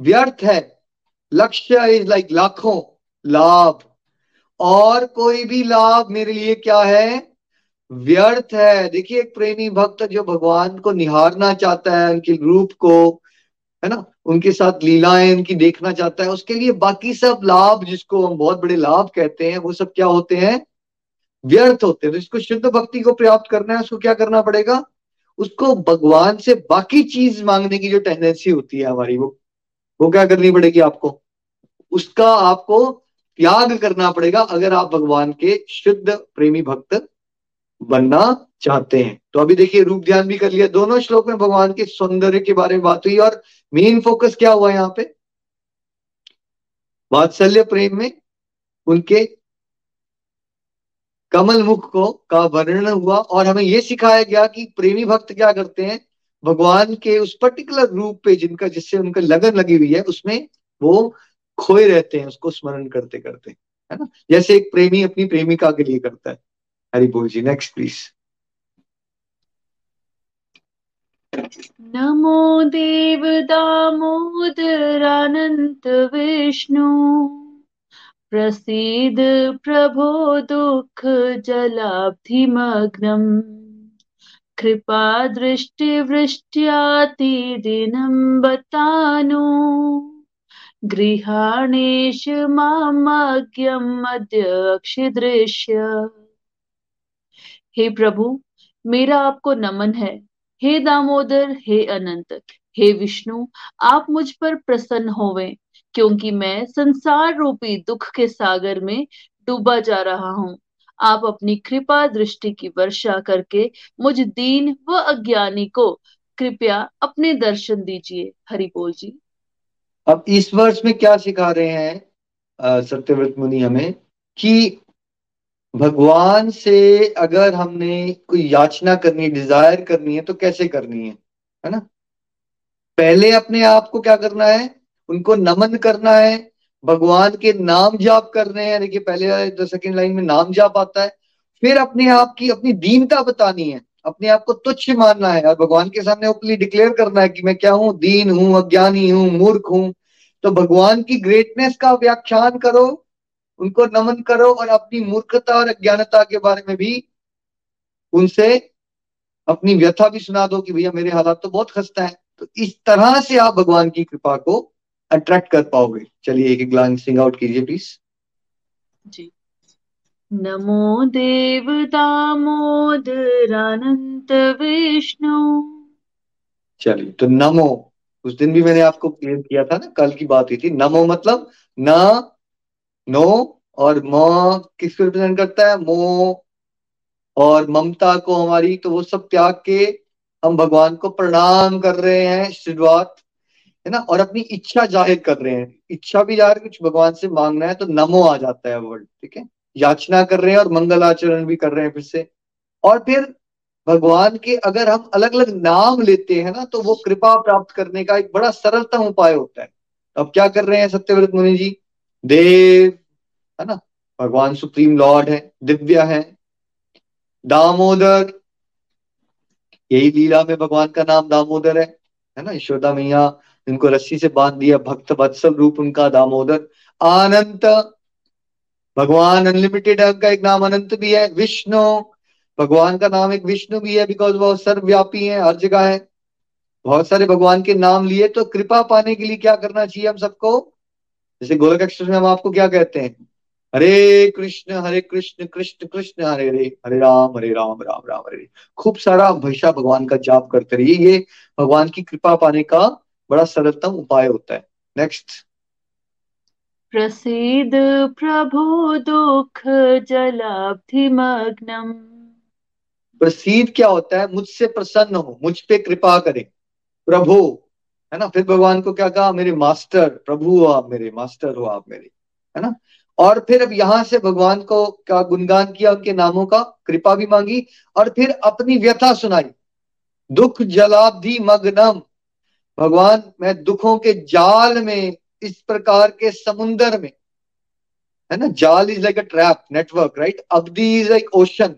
व्यर्थ है, लक्ष्य इज़ लाइक लाखों, लाभ। और कोई भी लाभ मेरे लिए क्या है? व्यर्थ है। देखिए एक प्रेमी भक्त जो भगवान को निहारना चाहता है, उनके रूप को है ना? उनके साथ लीलाएँ उनकी देखना चाहता है। उसके लिए बाकी सब लाभ, जिसको हम बहुत बड़े लाभ कहते हैं, वो सब क्या होते हैं? व्यर्थ होते हैं। तो जिसको शुद्ध भक्ति को प्राप्त करना है, उसको क्या करना पड़ेगा? उसको भगवान से बाकी चीज़ मांगने की जो टेंडेंसी होती है हमारी, वो वो क्या करनी पड़ेगी आपको? उसका आपको त्याग करना पड़ेगा, अगर आप भगवान के शुद्ध प्रेमी भक्त बनना चाहते हैं। तो अभी देखिए रूप ध्यान भी कर लिया। दोनों श्लोक में भगवान के सौंदर्य के बारे में बात हुई और मेन फोकस क्या हुआ यहाँ पे? वात्सल्य प्रेम में उनके कमल मुख को का वर्णन हुआ और हमें यह सिखाया गया कि प्रेमी भक्त क्या करते हैं? भगवान के उस पर्टिकुलर रूप पे जिनका, जिससे उनका लगन लगी हुई है, उसमें वो खोए रहते हैं, उसको स्मरण करते करते है ना? जैसे एक प्रेमी अपनी प्रेमिका के लिए करता है। हरि बोल जी नेक्स्ट प्लीज़ नमो देव दामोदरानंत विष्णु। प्रसीद प्रभो दुख जलाब्धिमग्नम्। कृपा दृष्टिवृष्ट्यातिदिनं बतानु गृहाणेश मामज्ञम् अद्य अक्षिदृश्य। हे प्रभु, मेरा आपको नमन है। हे दामोदर, हे अनंत, हे विष्णु, आप मुझ पर प्रसन्न होवे, क्योंकि मैं संसार रूपी दुख के सागर में डूबा जा रहा हूँ। आप अपनी कृपा दृष्टि की वर्षा करके मुझ दीन व अज्ञानी को कृपया अपने दर्शन दीजिए। हरि बोल जी। अब इस वर्ष में क्या सिखा रहे हैं सत्यव्रत मुनि हमें कि भगवान से अगर हमने कोई याचना करनी है डिज़ायर करनी है तो कैसे करनी है? है ना? पहले अपने आप को क्या करना है? उनको नमन करना है। भगवान के नाम जाप करने हैं। देखिए, पहले सेकेंड लाइन में नाम जाप आता है। फिर अपने आप की अपनी दीनता बतानी है। अपने आप को तुच्छ मानना है। और भगवान के सामने ओपनली डिक्लेयर करना है कि मैं क्या हूँ? दीन हूँ, अज्ञानी हूँ, मूर्ख हूँ। तो भगवान की ग्रेटनेस का व्याख्यान करो। उनको नमन करो और अपनी मूर्खता और अज्ञानता के बारे में भी उनसे अपनी व्यथा भी सुना दो कि भैया मेरे हालात तो बहुत खस्ता है। तो इस तरह से आप भगवान की कृपा को अट्रैक्ट कर पाओगे। चलिए एक ग्लान सिंग आउट कीजिए प्लीज़ जी। नमो देव दामोदरानंत विष्णु। चलिए तो नमो। उस दिन भी मैंने आपको क्लियर किया था ना कल की बात हुई थी। नमो मतलब न नो और म किसको रिप्रेजेंट करता है? मो और ममता को हमारी तो वो सब त्याग के हम भगवान को प्रणाम कर रहे हैं, शुरुआत, है ना? और अपनी इच्छा ज़ाहिर कर रहे हैं। इच्छा भी ज़ाहिर, कुछ भगवान से मांगना है तो नमो आ जाता है वर्ड ठीक है? याचना कर रहे हैं और मंगल आचरण भी कर रहे हैं फिर से। और फिर भगवान के अगर हम अलग अलग नाम लेते हैं ना तो वो कृपा प्राप्त करने का एक बड़ा सरलतम उपाय होता है। अब क्या कर रहे हैं सत्यव्रत मुनि जी? देव, है ना? भगवान सुप्रीम लॉर्ड है, दिव्य है, दामोदर, यही लीला में भगवान का नाम दामोदर है है ना? यशोदा मैया इनको रस्सी से बाँध दिया भक्त वत्सल रूप उनका दामोदर। अनंत भगवान अनलिमिटेड का एक नाम अनंत भी है, विष्णु, भगवान का नाम एक विष्णु भी है बिकॉज़ वह सर्वव्यापी है, हर जगह है। बहुत सारे भगवान के नाम लिए तो कृपा पाने के लिए क्या करना चाहिए हम सबको? जैसे गोलक एक्सप्रेस में हम आपको क्या कहते हैं? हरे कृष्ण हरे कृष्ण कृष्ण कृष्ण हरे हरे हरे राम हरे राम राम राम हरे खूब सारा भैसा भगवान का जाप करते रहिए। ये भगवान की कृपा पाने का बड़ा सरलतम उपाय होता है। नेक्स्ट प्रसीद प्रभु दुख जलाब्धि मग्नम प्रसीद क्या होता है? मुझसे प्रसन्न हो मुझ पे कृपा करे। प्रभु है ना? फिर भगवान को क्या कहा? मेरे मास्टर, प्रभु हो आप मेरे, मास्टर हो आप मेरे, है ना? और फिर अब यहाँ से भगवान को क्या गुणगान किया उनके नामों का? कृपा भी मांगी और फिर अपनी व्यथा सुनाई। दुख जलाब्धि मग्नम। भगवान, मैं दुखों के जाल में, इस प्रकार के समुन्दर में, है ना? जाल is like a trap network right अब्दी is like ocean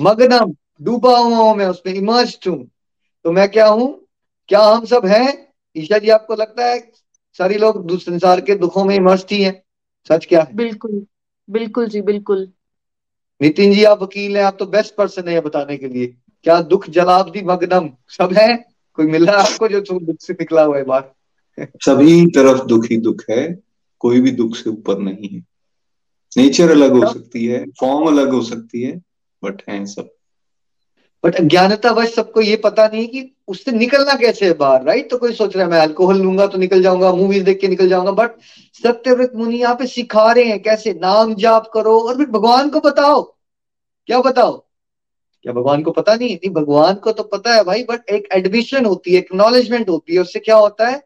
मग्नम, डूबा हुआ हूँ मैं, उसमें इमर्ज हूँ। तो मैं क्या हूँ? क्या हम सब हैं? ईशा जी आपको लगता है सारी लोग संसार के दुखों में इमर्ज ही हैं? सच क्या है? बिल्कुल बिल्कुल जी बिल्कुल। नितिन जी आप वकील हैं आप तो बेस्ट पर्सन है बताने के लिए। क्या दुख जलाब्दी मगनम? सब है? कोई मिल रहा है आपको जो दुख से निकला हुआ है बाहर? सभी तरफ़ दुख ही दुख है कोई भी दुख से ऊपर नहीं है। नेचर अलग हो सकती है फॉर्म अलग हो सकती है बट है सब। बट अज्ञानता वश सबको ये पता नहीं कि उससे निकलना कैसे है बाहर राइट तो कोई सोच रहा है, मैं अल्कोहल लूँगा तो निकल जाऊँगा मूवीज़ देख के निकल जाऊँगा बट सत्यव्रत मुनि यहाँ पे सिखा रहे हैं कैसे नाम जाप करो और फिर भगवान को बताओ। क्या बताओ? क्या भगवान को पता नहीं? नहीं, भगवान को तो पता है भाई बट एक एडमिशन होती है एक्नोलेजमेंट होती है, उससे क्या होता है?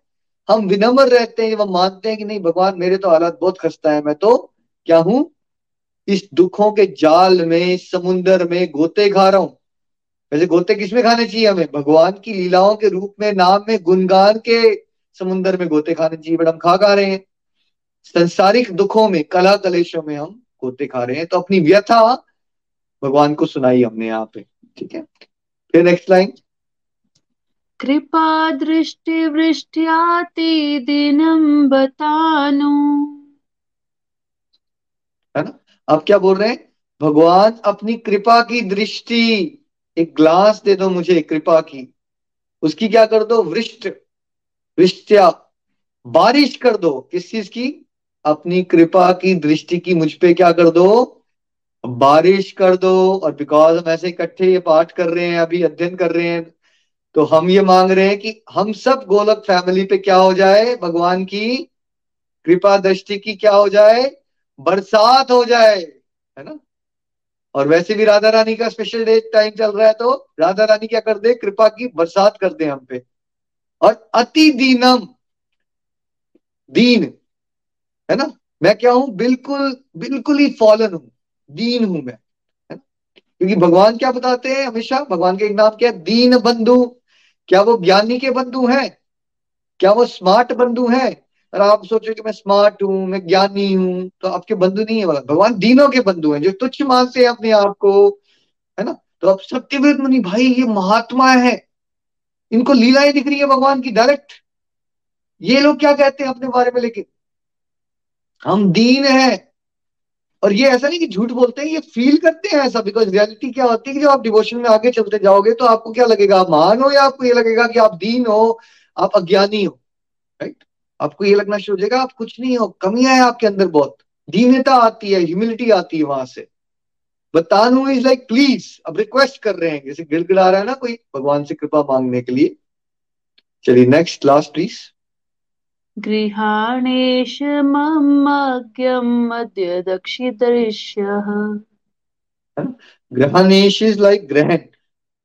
हम विनम्र रहते हैं, हम मानते हैं कि नहीं, भगवान मेरे तो हालात बहुत खस्ता है, मैं तो क्या हूँ? इस दुखों के जाल में समुन्दर में गोते खा रहा हूँ। वैसे गोते किसमें खाने चाहिए हमें? भगवान की लीलाओं के रूप में नाम में गुणगान के समुन्दर में गोते खाने चाहिए। बट हम खा खा रहे हैं। संसारिक दुखों में कला कलेशों में हम गोते खा रहे हैं। तो अपनी व्यथा भगवान को सुनाई हमने यहाँ पे। ठीक है? फिर नेक्स्ट लाइन कृपा दृष्टि वृष्टियाति दिनम बतानु। है ना? अब क्या बोल रहे हैं? भगवान अपनी कृपा की दृष्टि एक ग्लास दे दो मुझे कृपा की। उसकी क्या कर दो? वृष्ट वृष्टिया बारिश कर दो। किस चीज़ की? अपनी कृपा की, दृष्टि की। मुझ पे क्या कर दो? बारिश कर दो। और बिकॉज़ हम ऐसे इकट्ठे ये पाठ कर रहे हैं, अभी अध्ययन कर रहे हैं तो हम ये मांग रहे हैं कि हम सब गोलक फैमिली पे क्या हो जाए? भगवान की कृपा, दृष्टि की क्या हो जाए? बरसात हो जाए, है ना? और वैसे भी राधा रानी का स्पेशल डे टाइम चल रहा है तो राधा रानी क्या कर दे, कृपा की बरसात कर दे हम पे। और अति दीनम, दीन, है ना? मैं क्या हूँ? बिल्कुल बिल्कुल ही फॉलन हूँ, दीन हूँ मैं क्योंकि भगवान क्या बताते हैं हमेशा? भगवान के एक नाम क्या है? दीन बंधु। क्या वो ज्ञानी के बंधु हैं? क्या वो स्मार्ट बंधु हैं? और आप सोचो कि मैं स्मार्ट हूँ, मैं ज्ञानी हूँ तो आपके बंधु नहीं है भगवान दीनों के बंधु हैं, जो तुच्छ मानते हैं अपने आप को, है ना? तो अब सत्यव्रत मुनि, भाई ये महात्मा है। इनको लीलाएँ दिख रही है भगवान की डायरेक्ट ये लोग क्या कहते हैं अपने बारे में लेकिन हम दीन हैं। और ये ऐसा नहीं कि झूठ बोलते हैं, ये फील करते हैं ऐसा बिकॉज़ रियलिटी क्या होती है कि जब आप डिवोशन में आगे चलते जाओगे तो आपको क्या लगेगा? आप महान हो या आपको ये लगेगा कि आप दीन हो, आप अज्ञानी हो राइट आपको ये लगना शुरू हो जाएगा आप कुछ नहीं हो कमियाँ है आपके अंदर बहुत। दीनता आती है ह्यूमिलिटी आती है वहाँ से। बतानु इज़ लाइक प्लीज़ अब रिक्वेस्ट कर रहे हैं। जैसे गिड़गिड़ा रहा है ना कोई भगवान से कृपा मांगने के लिए। चलिए नेक्स्ट लास्ट प्लीज़ गृहाणेश दक्षिदृश्यः ग्रहणेश इज़ लाइक ग्रहण।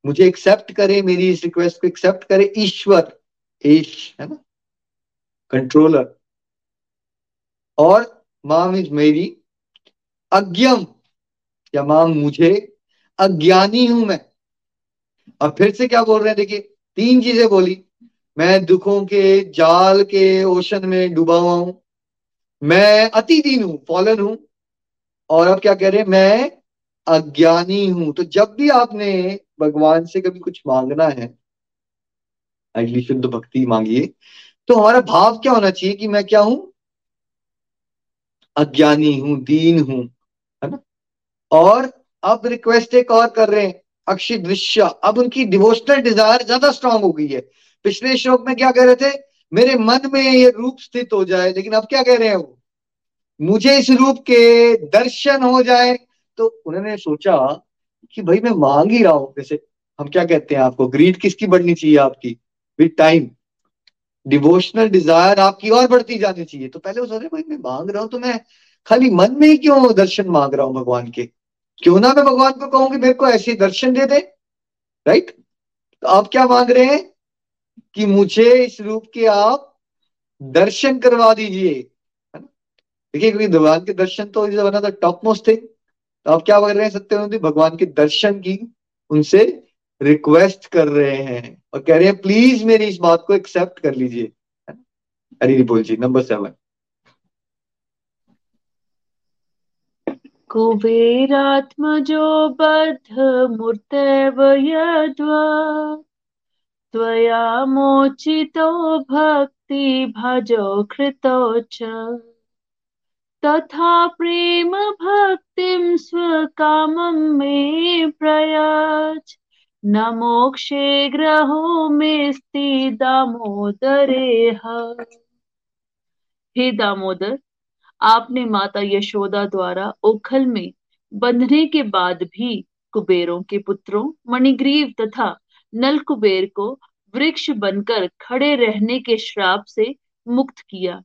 मुझे एक्सेप्ट करे मेरी इस रिक्वेस्ट को एक्सेप्ट करे ईश्वर। ईश है ना? कंट्रोलर और माम इज़ मेरी, अज्ञम, या माम मुझे, अज्ञानी हूँ मैं। और फिर से क्या बोल रहे हैं? देखिए, तीन चीज़ें बोली। मैं दुखों के जाल के ओशन में डूबा हुआ हूँ। मैं अति दीन हूँ, फॉलन हूँ। और अब क्या कह रहे हैं? मैं अज्ञानी हूँ। तो जब भी आपने भगवान से कभी कुछ मांगना है अगली शुद्ध भक्ति मांगिए। तो हमारा भाव क्या होना चाहिए कि मैं क्या हूँ? अज्ञानी हूँ, दीन हूँ, है ना? और अब रिक्वेस्ट एक और कर रहे हैं, अक्षय दृश्य। अब उनकी डिवोशनल डिज़ायर ज़्यादा स्ट्रांग हो गई है। पिछले श्लोक में क्या कह रहे थे? मेरे मन में ये रूप स्थित हो जाए। लेकिन अब क्या कह रहे हैं वो? मुझे इस रूप के दर्शन हो जाए। तो उन्होंने सोचा कि भाई मैं मांग ही रहा हूँ। जैसे हम क्या कहते हैं आपको? ग्रीड किसकी बढ़नी चाहिए आपकी? विद टाइम डिवोशनल डिज़ायर आपकी और बढ़ती जानी चाहिए। तो पहले सोचे भाई मैं मांग रहा हूँ तो मैं खाली मन में ही क्यों दर्शन मांग रहा हूँ भगवान के? क्यों ना मैं भगवान को कहूँगी मेरे को ऐसे दर्शन दे दे? राइट तो आप क्या मांग रहे हैं? कि मुझे इस रूप के आप दर्शन करवा दीजिए। है ना? देखिए, क्योंकि भगवान के दर्शन तो is one of top most thing तो आप क्या कर रहे हैं? सत्य भगवान के दर्शन की उनसे रिक्वेस्ट कर रहे हैं और कह रहे हैं प्लीज़ मेरी इस बात को एक्सेप्ट कर लीजिए। हरी बोल जी नंबर सेवन कुबेरात्मजो बद्धमूर्तैव यद्वा त्वया मोचितो भक्तिभजो कृतो च। तथा प्रेम भक्तिं स्वकामं मे प्रयाच। न मोक्षे ग्रहो मेस्ति दामोदरे हे दामोदर, आपने माता यशोदा द्वारा ओखल में बंधने के बाद भी कुबेरों के पुत्रों, मणिग्रीव तथा नल कुबेर को वृक्ष बनकर खड़े रहने के श्राप से मुक्त किया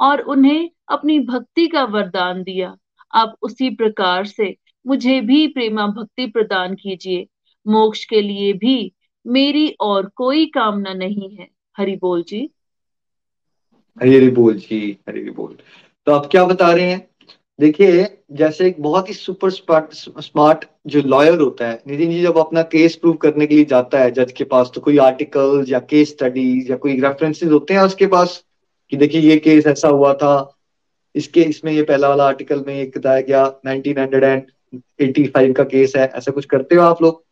और उन्हें अपनी भक्ति का वरदान दिया, आप उसी प्रकार से मुझे भी प्रेमा भक्ति प्रदान कीजिए। मोक्ष के लिए भी मेरी और कोई कामना नहीं है। हरि बोल जी। हरि बोल जी, हरि बोल। तो आप क्या बता रहे हैं? देखिए, जैसे एक बहुत ही सुपर स्मार्ट स्मार्ट जो लॉयर होता है, नितिन जी जब अपना केस प्रूव करने के लिए जाता है, जज के पास तो कोई आर्टिकल या केस स्टडीज़ या कोई रेफरेंसेस होते हैं उसके पास कि देखिए, ये केस ऐसा हुआ था, इसके, इसमें ये पहला वाला आर्टिकल में एक बताया गया 1985 का केस है, ऐसा कुछ करते हो आप लोग?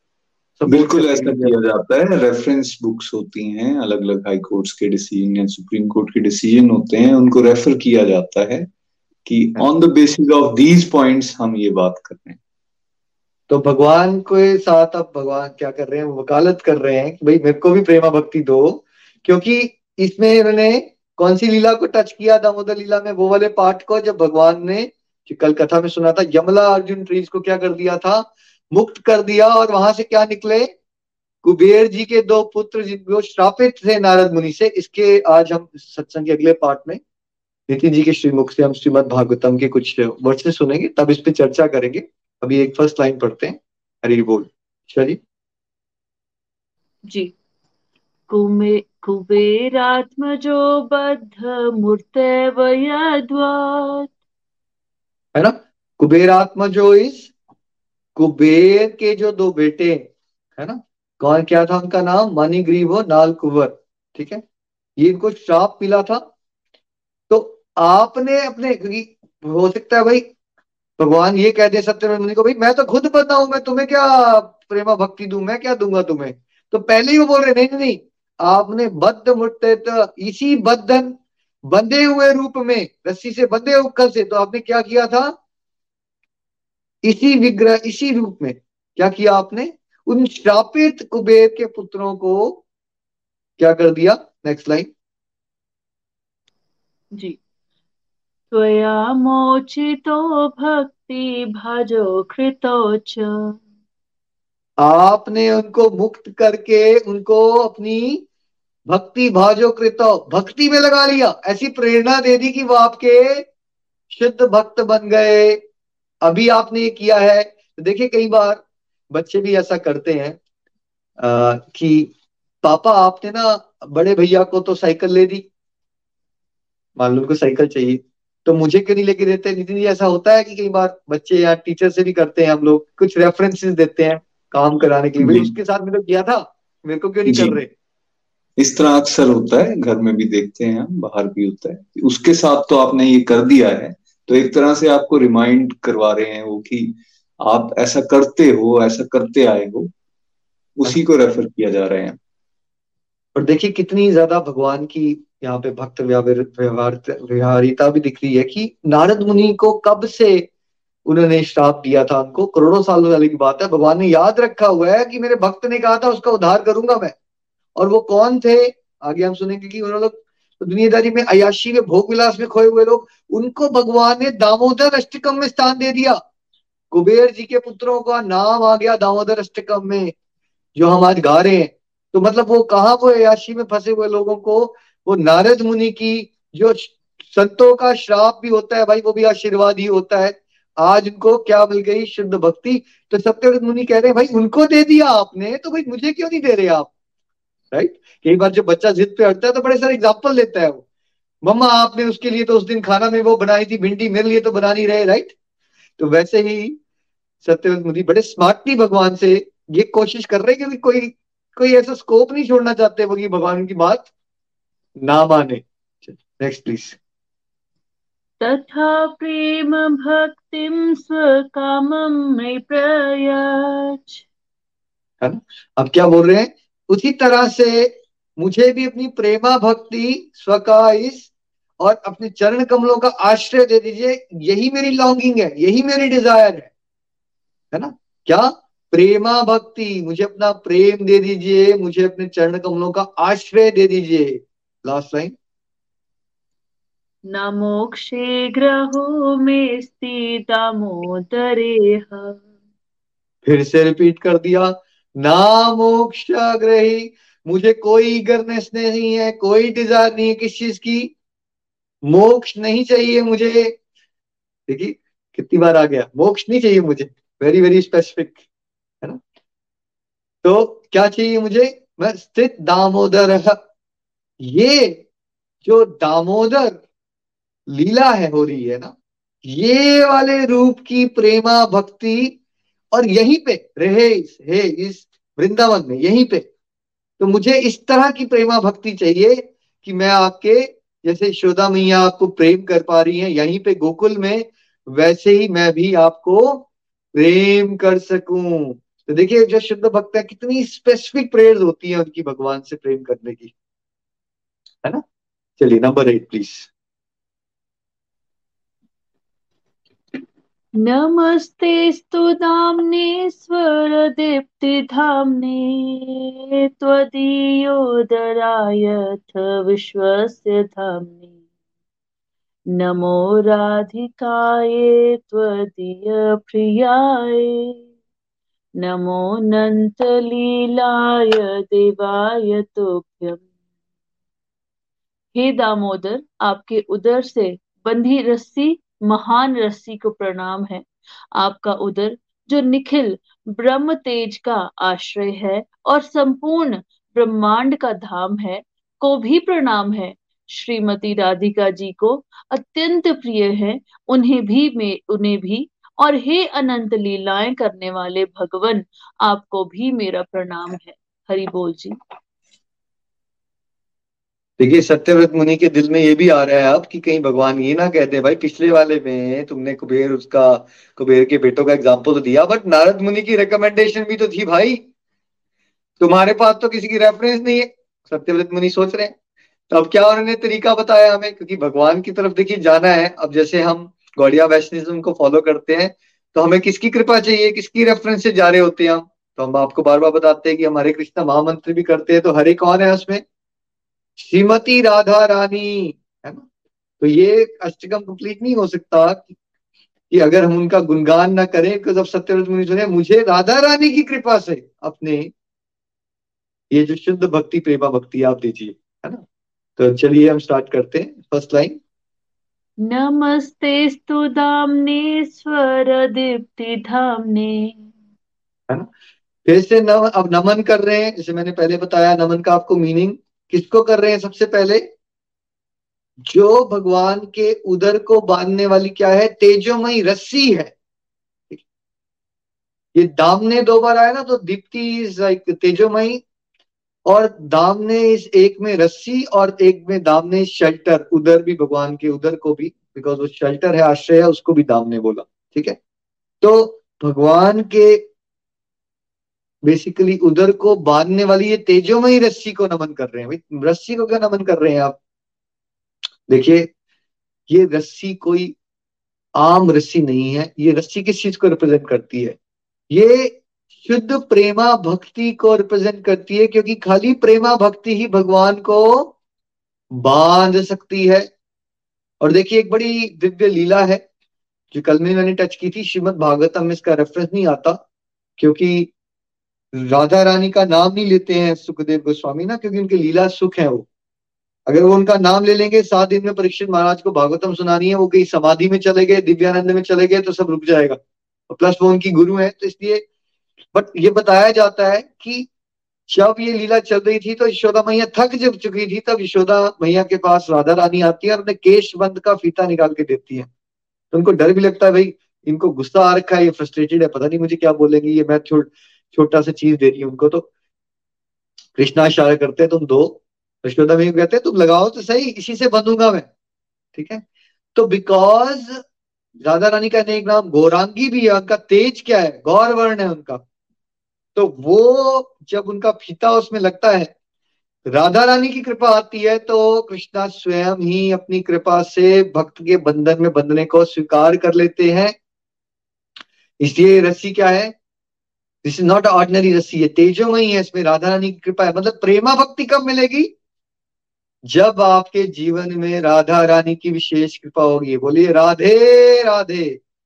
बिल्कुल ऐसा किया जाता है। रेफरेंस बुक्स होती हैं अलग अलग हाई कोर्ट्स के डिसीज़न या सुप्रीम कोर्ट के डिसीज़न होते हैं। उनको रेफर किया जाता है कि on the basis of these points हम ये बात कर रहे हैं। तो भगवान के साथ अब भगवान क्या कर रहे हैं? वकालत कर रहे हैं कि भाई मेरे को भी प्रेमा भक्ति दो। क्योंकि इसमें इन्होंने कौन सी लीला को टच किया? दामोदर लीला में वो वाले पार्ट को जब भगवान ने कल कथा में सुना था यमला अर्जुन ट्रीज को क्या कर दिया था? मुक्त कर दिया और वहाँ से क्या निकले? कुबेर जी के दो पुत्र जो श्रापित थे नारद मुनि से इसके आज हम सत्संग के अगले पार्ट में नितिन जी के श्रीमुख से हम श्रीमद भागवतम के कुछ वर्ड से सुनेंगे तब इस पे चर्चा करेंगे। अभी एक फ़र्स्ट लाइन पढ़ते हैं। हरी बोल। जी। जी। कुमे कुबेरात्मजो बद्ध मूर्त है ना? कुबेरात्मजो इज़ कुबेर के जो दो बेटे है ना? कौन, क्या था उनका नाम? मणिग्रीव नाल कुंवर ठीक है? ये इनको श्राप मिला था। तो आपने अपने, क्योंकि हो सकता है भाई, भगवान ये कह दे सत्य मुनि को, भाई, मैं तो खुद बताऊ, मैं तुम्हें क्या प्रेमा भक्ति दू? मैं क्या दूँगा तुम्हें? तो पहले ही वो बोल रहे, नहीं नहीं आपने बद्ध मुट्टे तो इसी बद्धन बंधे हुए रूप में, रस्सी से बंधे हुए से तो आपने क्या किया था? इसी विग्रह इसी रूप में। क्या किया आपने? उन श्रापित कुबेर के पुत्रों को क्या कर दिया? Next line ji. त्वया मोचितो भक्ति भजो कृतो आपने उनको मुक्त करके उनको अपनी भक्ति भाजो कृतो भक्ति में लगा लिया। ऐसी प्रेरणा दे दी कि वो आपके शुद्ध भक्त बन गए। अभी आपने ये किया है तो देखिए कई बार बच्चे भी ऐसा करते हैं आ, कि पापा आपने ना बड़े भैया को तो साइकिल ले दी मान लो उनको साइकिल चाहिए तो मुझे क्यों नहीं लेके देते? नितिन जी ऐसा होता है कि कई बार बच्चे या टीचर से भी करते हैं हम लोग कुछ रेफरेंसेस देते हैं काम कराने के लिए। उसके साथ मैंने किया था मेरे को क्यों नहीं कर रहे? इस तरह अक्सर होता है घर में भी देखते हैं हम बाहर भी होता है उसके साथ तो आपने ये कर दिया है तो एक तरह से आपको रिमाइंड करवा रहे हैं वो कि आप ऐसा करते हो, ऐसा करते आए हो, उसी को रेफर किया जा रहे हैं। और देखिए कितनी ज़्यादा भगवान की यहाँ पे भक्त व्यवहारिता भी दिख रही है कि नारद मुनि को कब से उन्होंने श्राप दिया था उनको? करोड़ों साल वाली की बात है। भगवान ने याद रखा हुआ है कि मेरे भक्त ने कहा था, उसका उद्धार करूँगा मैं। और वो कौन थे? आगे हम सुनेंगे कि उन्होंने तो दुनियादारी में अयाशी में भोग विलास में खोए हुए लोग, उनको भगवान ने दामोदर अष्टकम में स्थान दे दिया। कुबेर जी के पुत्रों का नाम आ गया दामोदर अष्टकम में, जो हम आज गा रहे हैं। तो मतलब वो कहा वो अयाशी में फंसे हुए लोगों को, वो नारद मुनि की जो संतों का श्राप भी होता है भाई, वो भी आशीर्वाद ही होता है। आज उनको क्या मिल गई शुद्ध भक्ति? तो सत्यव्रत मुनि कह रहे हैं, भाई, उनको दे दिया आपने तो भाई, मुझे क्यों नहीं दे रहे आप? राइट कई बार जब बच्चा जिद पे हटता है तो बड़े सारे एग्ज़ाम्पल देता है वो। मम्मा आपने उसके लिए तो उस दिन खाना में वो बनाई थी भिंडी मेरे लिए तो बना नहीं रहे राइट तो वैसे ही सत्यव्रत मुनि बड़े स्मार्टली भगवान से ये कोशिश कर रहे हैं कि कोई कोई ऐसा स्कोप नहीं छोड़ना चाहते वो कि भगवान की बात ना माने। नेक्स्ट प्लीज़ तथा प्रेम भक्तिम स्वकामम में प्रयच है ना? अब क्या बोल रहे हैं? उसी तरह से मुझे भी अपनी प्रेमा भक्ति स्वकाइस और अपने चरण कमलों का आश्रय दे दीजिए। यही मेरी लॉन्गिंग है यही मेरी डिज़ायर है। है ना? क्या? प्रेमा भक्ति मुझे अपना प्रेम दे दीजिए मुझे अपने चरण कमलों का आश्रय दे दीजिए। लास्ट लाइन न मोक्षे ग्रहो में दामोदरे फिर से रिपीट कर दिया। ना मोक्ष ग्रही मुझे कोई गर्नेस नहीं है, कोई डिज़ायर नहीं है किस चीज़ की। मोक्ष नहीं चाहिए मुझे। देखिए, कितनी बार आ गया। मोक्ष नहीं चाहिए मुझे। वेरी वेरी स्पेसिफिक है ना? तो क्या चाहिए मुझे? मैं स्थित दामोदर ये जो दामोदर लीला है हो रही है ना, ये वाले रूप की प्रेमा भक्ति और यहीं पे रहे हे, इस वृंदावन में, यहीं पे। तो मुझे इस तरह की प्रेमा भक्ति चाहिए कि मैं आपके, जैसे शोदा मैया आपको प्रेम कर पा रही है, यहीं पे गोकुल में, वैसे ही मैं भी आपको प्रेम कर सकूँ। तो देखिए, जो शुद्ध भक्त है, कितनी स्पेसिफिक प्रेयर्स होती है उनकी भगवान से प्रेम करने की। है ना? चलिए नंबर एट प्लीज़ नमस्ते दाम्ने स्वरदीप्तिधाम्ने त्वदीयोदरायथ विश्वस्य धाम्ने। नमो राधिकाये त्वदीयप्रियाय नमो नन्तलीलाय देवाय तुभ्यम्। हे दामोदर, आपके उदर से बंधी रस्सी, महान रस्सी को प्रणाम है। आपका उदर, जो निखिल ब्रह्म तेज का आश्रय है और संपूर्ण ब्रह्मांड का धाम है, को भी प्रणाम है। श्रीमती राधिका जी को अत्यंत प्रिय है, उन्हें भी में, उन्हें भी। और हे अनंत लीलाएँ करने वाले भगवान, आपको भी मेरा प्रणाम है। हरि बोल जी। देखिए, सत्यव्रत मुनि के दिल में ये भी आ रहा है अब कि कहीं भगवान ये ना कहते भाई, पिछले वाले में तुमने कुबेर उसका, कुबेर के बेटों का एग्ज़ाम्पल तो दिया बट नारद मुनि की रिकमेंडेशन भी तो थी भाई। तुम्हारे पास तो किसी की रेफरेंस नहीं है। सत्यव्रत मुनि सोच रहे हैं। तो अब क्या उन्होंने तरीका बताया हमें? क्योंकि भगवान की तरफ़ देखिए, जाना है। अब जैसे हम गौड़िया वैष्णविज्म को फॉलो करते हैं तो हमें किसकी कृपा चाहिए? किसकी रेफरेंस से जा रहे होते हैं हम? तो हम आपको बार बार बताते हैं कि हमारे कृष्णा महामंत्र भी करते हैं तो हरे कौन है उसमें? श्रीमती राधा रानी है ना? तो ये अष्टकम कंप्लीट नहीं हो सकता कि, कि अगर हम उनका गुणगान ना करें तो जब सत्यव्रत मुनि सुने मुझे राधा रानी की कृपा से अपने ये जो शुद्ध भक्ति प्रेमा भक्ति आप दीजिए है ना? तो चलिए हम स्टार्ट करते हैं फ़र्स्ट लाइन नमस्ते स्तु स्वर दीप्ति धामने है ना? फिर से नम अब नमन कर रहे हैं जैसे मैंने पहले बताया नमन का आपको मीनिंग किसको कर रहे हैं सबसे पहले? जो भगवान के उदर को बांधने वाली क्या है? तेजोमयी रस्सी है। ये दामने दो बार आया ना तो दीप्ति इज़ लाइक तेजोमयी, और दामने इस एक में रस्सी, और एक में दामने शेल्टर उधर भी भगवान के उधर को भी बिकॉज़ वो शेल्टर है, आश्रय है, उसको भी दामने बोला। ठीक है? तो भगवान के बेसिकली उधर को बांधने वाली ये तेजोमयी रस्सी को नमन कर रहे हैं। रस्सी को क्या नमन कर रहे हैं आप? देखिए, ये रस्सी कोई आम रस्सी नहीं है, ये रस्सी किस चीज़ को रिप्रेजेंट करती है? ये शुद्ध प्रेमा भक्ति को रिप्रेजेंट करती है, क्योंकि खाली प्रेमा भक्ति ही भगवान को बाँध सकती है। और देखिए, एक बड़ी दिव्य लीला है, जो कल में मैंने टच की थी श्रीमद भागवतम में इसका रेफरेंस नहीं आता, क्योंकि राधा रानी का नाम नहीं लेते हैं सुखदेव गोस्वामी ना, क्योंकि उनकी लीला सुख है वो। अगर वो उनका नाम ले लेंगे, सात दिन में परीक्षित महाराज को भागवतम सुनानी है, वो कहीं समाधि में चले गए, दिव्यानंद में चले गए तो सब रुक जाएगा। और प्लस वो उनकी गुरु है तो इसलिए, बट ये बताया जाता है कि जब ये लीला चल रही थी तो यशोदा मैया थक जब चुकी थी, तब यशोदा मैया के पास राधा रानी आती है और अपने केश बंद का फीता निकाल के देती है। तो उनको डर भी लगता है, भाई, इनको गुस्सा आ रखा है, ये फ्रस्ट्रेटेड है, पता नहीं मुझे क्या बोलेंगे, ये मैं छोटा सा चीज़ दे रही है उनको तो कृष्णा इशारा करते हैं, तुम दो। यशोदा मैया कहते हैं, तुम लगाओ तो सही, इसी से बंधूँगा मैं। ठीक है? तो बिकॉज़ राधा रानी का एक नाम गौरांगी भी है, उनका तेज क्या है? गौर वर्ण है उनका। तो वो जब उनका फीता उसमें लगता है, राधा रानी की कृपा आती है तो कृष्णा स्वयं ही अपनी कृपा से भक्त के बंधन में बंधने को स्वीकार कर लेते हैं। इसलिए रस्सी क्या है? दिस इज़ नॉट ऑर्डिनरी रस्सी है तेजोमयी है इसमें राधा रानी की कृपा है मतलब प्रेमा भक्ति कब मिलेगी जब आपके जीवन में राधा रानी की विशेष कृपा होगी बोलिए राधे राधे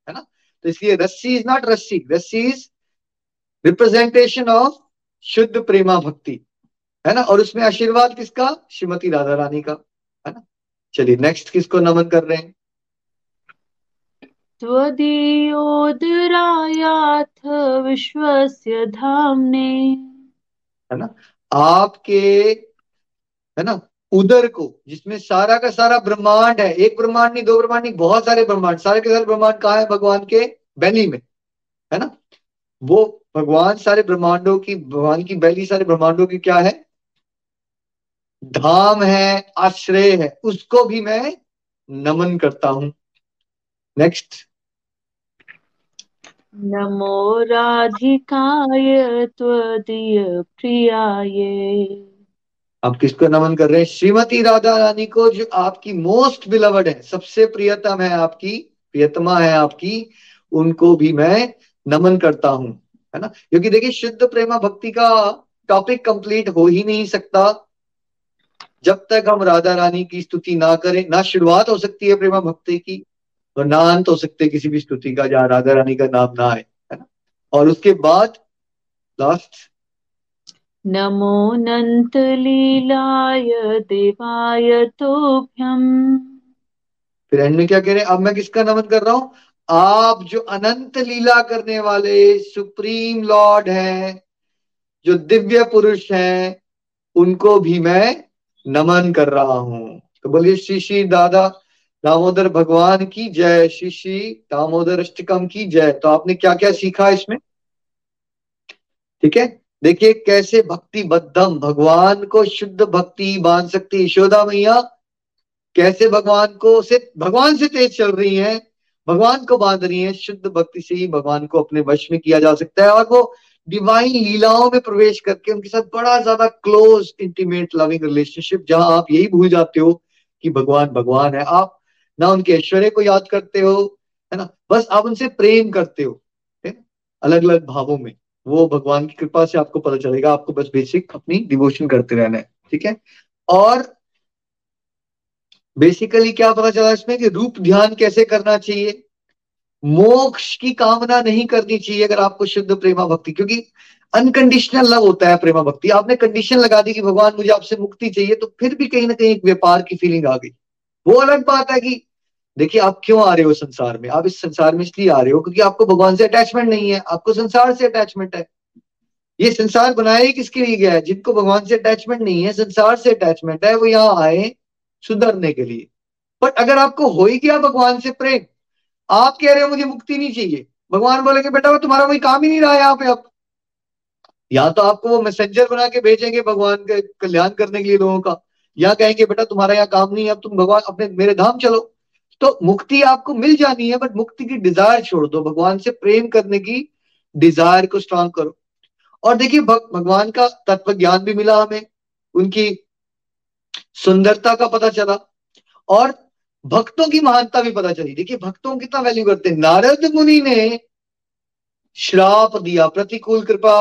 है ना तो इसलिए रस्सी इज़ नॉट रस्सी रस्सी इज़ रिप्रेजेंटेशन ऑफ़ शुद्ध प्रेमा भक्ति है ना और उसमें आशीर्वाद किसका श्रीमती राधा रानी का है ना चलिए नेक्स्ट किसको नमन कर रहे हैं त्वदीयोदरायाथ विश्वस्य धामने। है ना? आपके, है ना? उदर को, जिसमें सारा का सारा ब्रह्मांड है। एक ब्रह्मांड नहीं, दो ब्रह्मांड नहीं, बहुत सारे ब्रह्मांड। सारे के सारे ब्रह्मांड कहा है? भगवान के बैली में, है ना? वो भगवान सारे ब्रह्मांडों की, भगवान की बैली सारे ब्रह्मांडों की क्या है? धाम है, आश्रय है। उसको भी मैं नमन करता हूँ। नेक्स्ट नमो राधिकाय त्वदीय प्रियाय। आप किसको नमन कर रहे हैं? श्रीमती राधा रानी को, जो आपकी मोस्ट बिलवड है, सबसे प्रियतम है आपकी, प्रियतमा है आपकी, उनको भी मैं नमन करता हूँ, है ना? क्योंकि देखिए, शुद्ध प्रेमा भक्ति का टॉपिक कंप्लीट हो ही नहीं सकता। जब तक हम राधा रानी की स्तुति ना करें, ना शुरुआत हो सकती है प्रेमा भक्ति की और ना अंत हो सकते किसी भी स्तुति का जहाँ राधा रानी का नाम ना आए है ना? और उसके बाद लास्ट नमो नंत लीलाय देवाय तोभ्यम। फिर एंड में क्या कह रहे हैं? अब मैं किसका नमन कर रहा हूँ? आप जो अनंत लीला करने वाले सुप्रीम लॉर्ड हैं जो दिव्य पुरुष हैं उनको भी मैं नमन कर रहा हूँ। तो बोलिए श्री श्री दादा दामोदर भगवान की जय, श्री श्री दामोदर अष्टकम की जय। तो आपने क्या क्या सीखा इसमें? ठीक है? देखिए, कैसे भक्ति बद्धम भगवान को शुद्ध भक्ति मान सकती यशोदा मैया, कैसे भगवान को से, भगवान से तेज चल रही है, भगवान को बाँध रही है, शुद्ध भक्ति से ही भगवान को अपने वश में किया जा सकता है। और वो डिवाइन लीलाओं में प्रवेश करके उनके साथ बड़ा ज़्यादा क्लोज इंटीमेट लविंग रिलेशनशिप जहाँ आप यही भूल जाते हो कि भगवान भगवान है। आप ना उनके ऐश्वर्य को याद करते हो, है ना? बस आप उनसे प्रेम करते हो अलग अलग भावों में। वो भगवान की कृपा से आपको पता चलेगा, आपको बस बेसिक अपनी डिवोशन करते रहना है, ठीक है? और बेसिकली क्या पता चला इसमें कि रूप ध्यान कैसे करना चाहिए? मोक्ष की कामना नहीं करनी चाहिए अगर आपको शुद्ध प्रेमा भक्ति, क्योंकि अनकंडीशनल लव होता है प्रेमा भक्ति। आपने कंडीशन लगा दी कि भगवान मुझे आपसे मुक्ति चाहिए तो फिर भी कहीं ना कहीं एक व्यापार की फीलिंग आ गई। वो अलग बात है कि देखिए, आप क्यों आ रहे हो संसार में? आप इस संसार में इसलिए आ रहे हो क्योंकि आपको भगवान से अटैचमेंट नहीं है, आपको संसार से अटैचमेंट है। ये संसार बनाया ही किसके लिए गया है? जिनको भगवान से अटैचमेंट नहीं है, संसार से अटैचमेंट है, वो यहाँ आए सुधरने के लिए। बट अगर आपको हो ही गया भगवान से प्रेम, आप कह रहे हो मुझे मुक्ति नहीं चाहिए। भगवान बोलेंगे बेटा, वो तुम्हारा कोई काम ही नहीं रहा है यहाँ पे अब। या तो आपको वो मैसेंजर बना के भेजेंगे भगवान के कल्याण करने के लिए लोगों का। या कहेंगे, बेटा, तुम्हारा यहाँ काम नहीं है, अब तुम भगवान अपने, मेरे धाम चलो। तो मुक्ति आपको मिल जानी है बट मुक्ति की डिज़ायर छोड़ दो। भगवान से प्रेम करने की डिज़ायर को स्ट्रांग करो। और देखिए भगवान का तत्व ज्ञान भी मिला हमें। उनकी सुंदरता का पता चला और भक्तों की महानता भी पता चली। देखिए, भक्तों कितना वैल्यू करते हैं। नारद मुनि ने श्राप दिया, प्रतिकूल कृपा।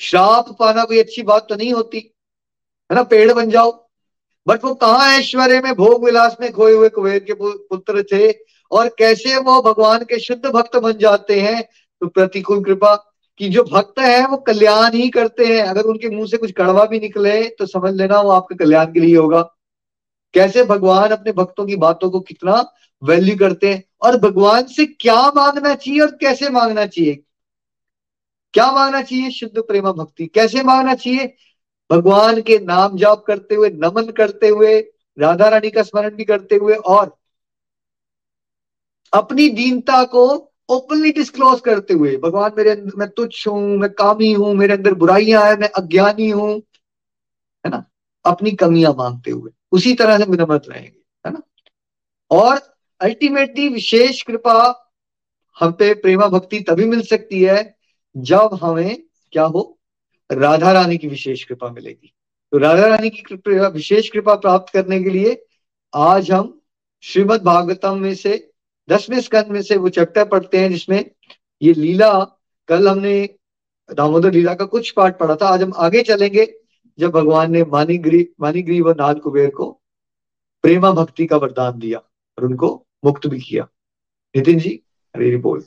श्राप पाना कोई अच्छी बात तो नहीं होती। है ना, पेड़ बन जाओ। बट वो कहाँ ऐश्वर्य में? भोग विलास में खोए हुए कुबेर के पुत्र थे। और कैसे वो भगवान के शुद्ध भक्त बन जाते हैं? तो प्रतिकूल कृपा कि जो भक्त है, वो कल्याण ही करते हैं। अगर उनके मुँह से कुछ कड़वा भी निकले तो समझ लेना वो आपके कल्याण के लिए होगा। कैसे भगवान अपने भक्तों की बातों को कितना वैल्यू करते हैं? और भगवान से क्या मांगना चाहिए और कैसे मांगना चाहिए? क्या मांगना चाहिए शुद्ध प्रेमा भक्ति? कैसे मांगना चाहिए? भगवान के नाम जाप करते हुए, नमन करते हुए, राधा रानी का स्मरण भी करते हुए और अपनी दीनता को ओपनली डिस्क्लोज करते हुए, भगवान मेरे अंदर, मैं तुच्छ हूँ, मैं कामी हूँ, मेरे अंदर बुराइयाँ है, मैं अज्ञानी हूँ, है ना? अपनी कमियाँ मांगते हुए, उसी तरह से विनम्र रहेंगे, है ना? और अल्टीमेटली विशेष कृपा हम पे प्रेमा भक्ति तभी मिल सकती है जब हमें क्या हो? राधा रानी की विशेष कृपा मिलेगी। तो राधा रानी की विशेष कृपा प्राप्त करने के लिए आज हम श्रीमद भागवतम में से, दसवें स्कंद में से वो चैप्टर पढ़ते हैं जिसमें ये लीला, कल हमने दामोदर लीला का कुछ पार्ट पढ़ा था। आज हम आगे चलेंगे, जब भगवान ने मानिग्री मानिग्री व नाल कुबेर को प्रेमा भक्ति का वरदान दिया और उनको मुक्त भी किया। नितिन जी, हरी बोल।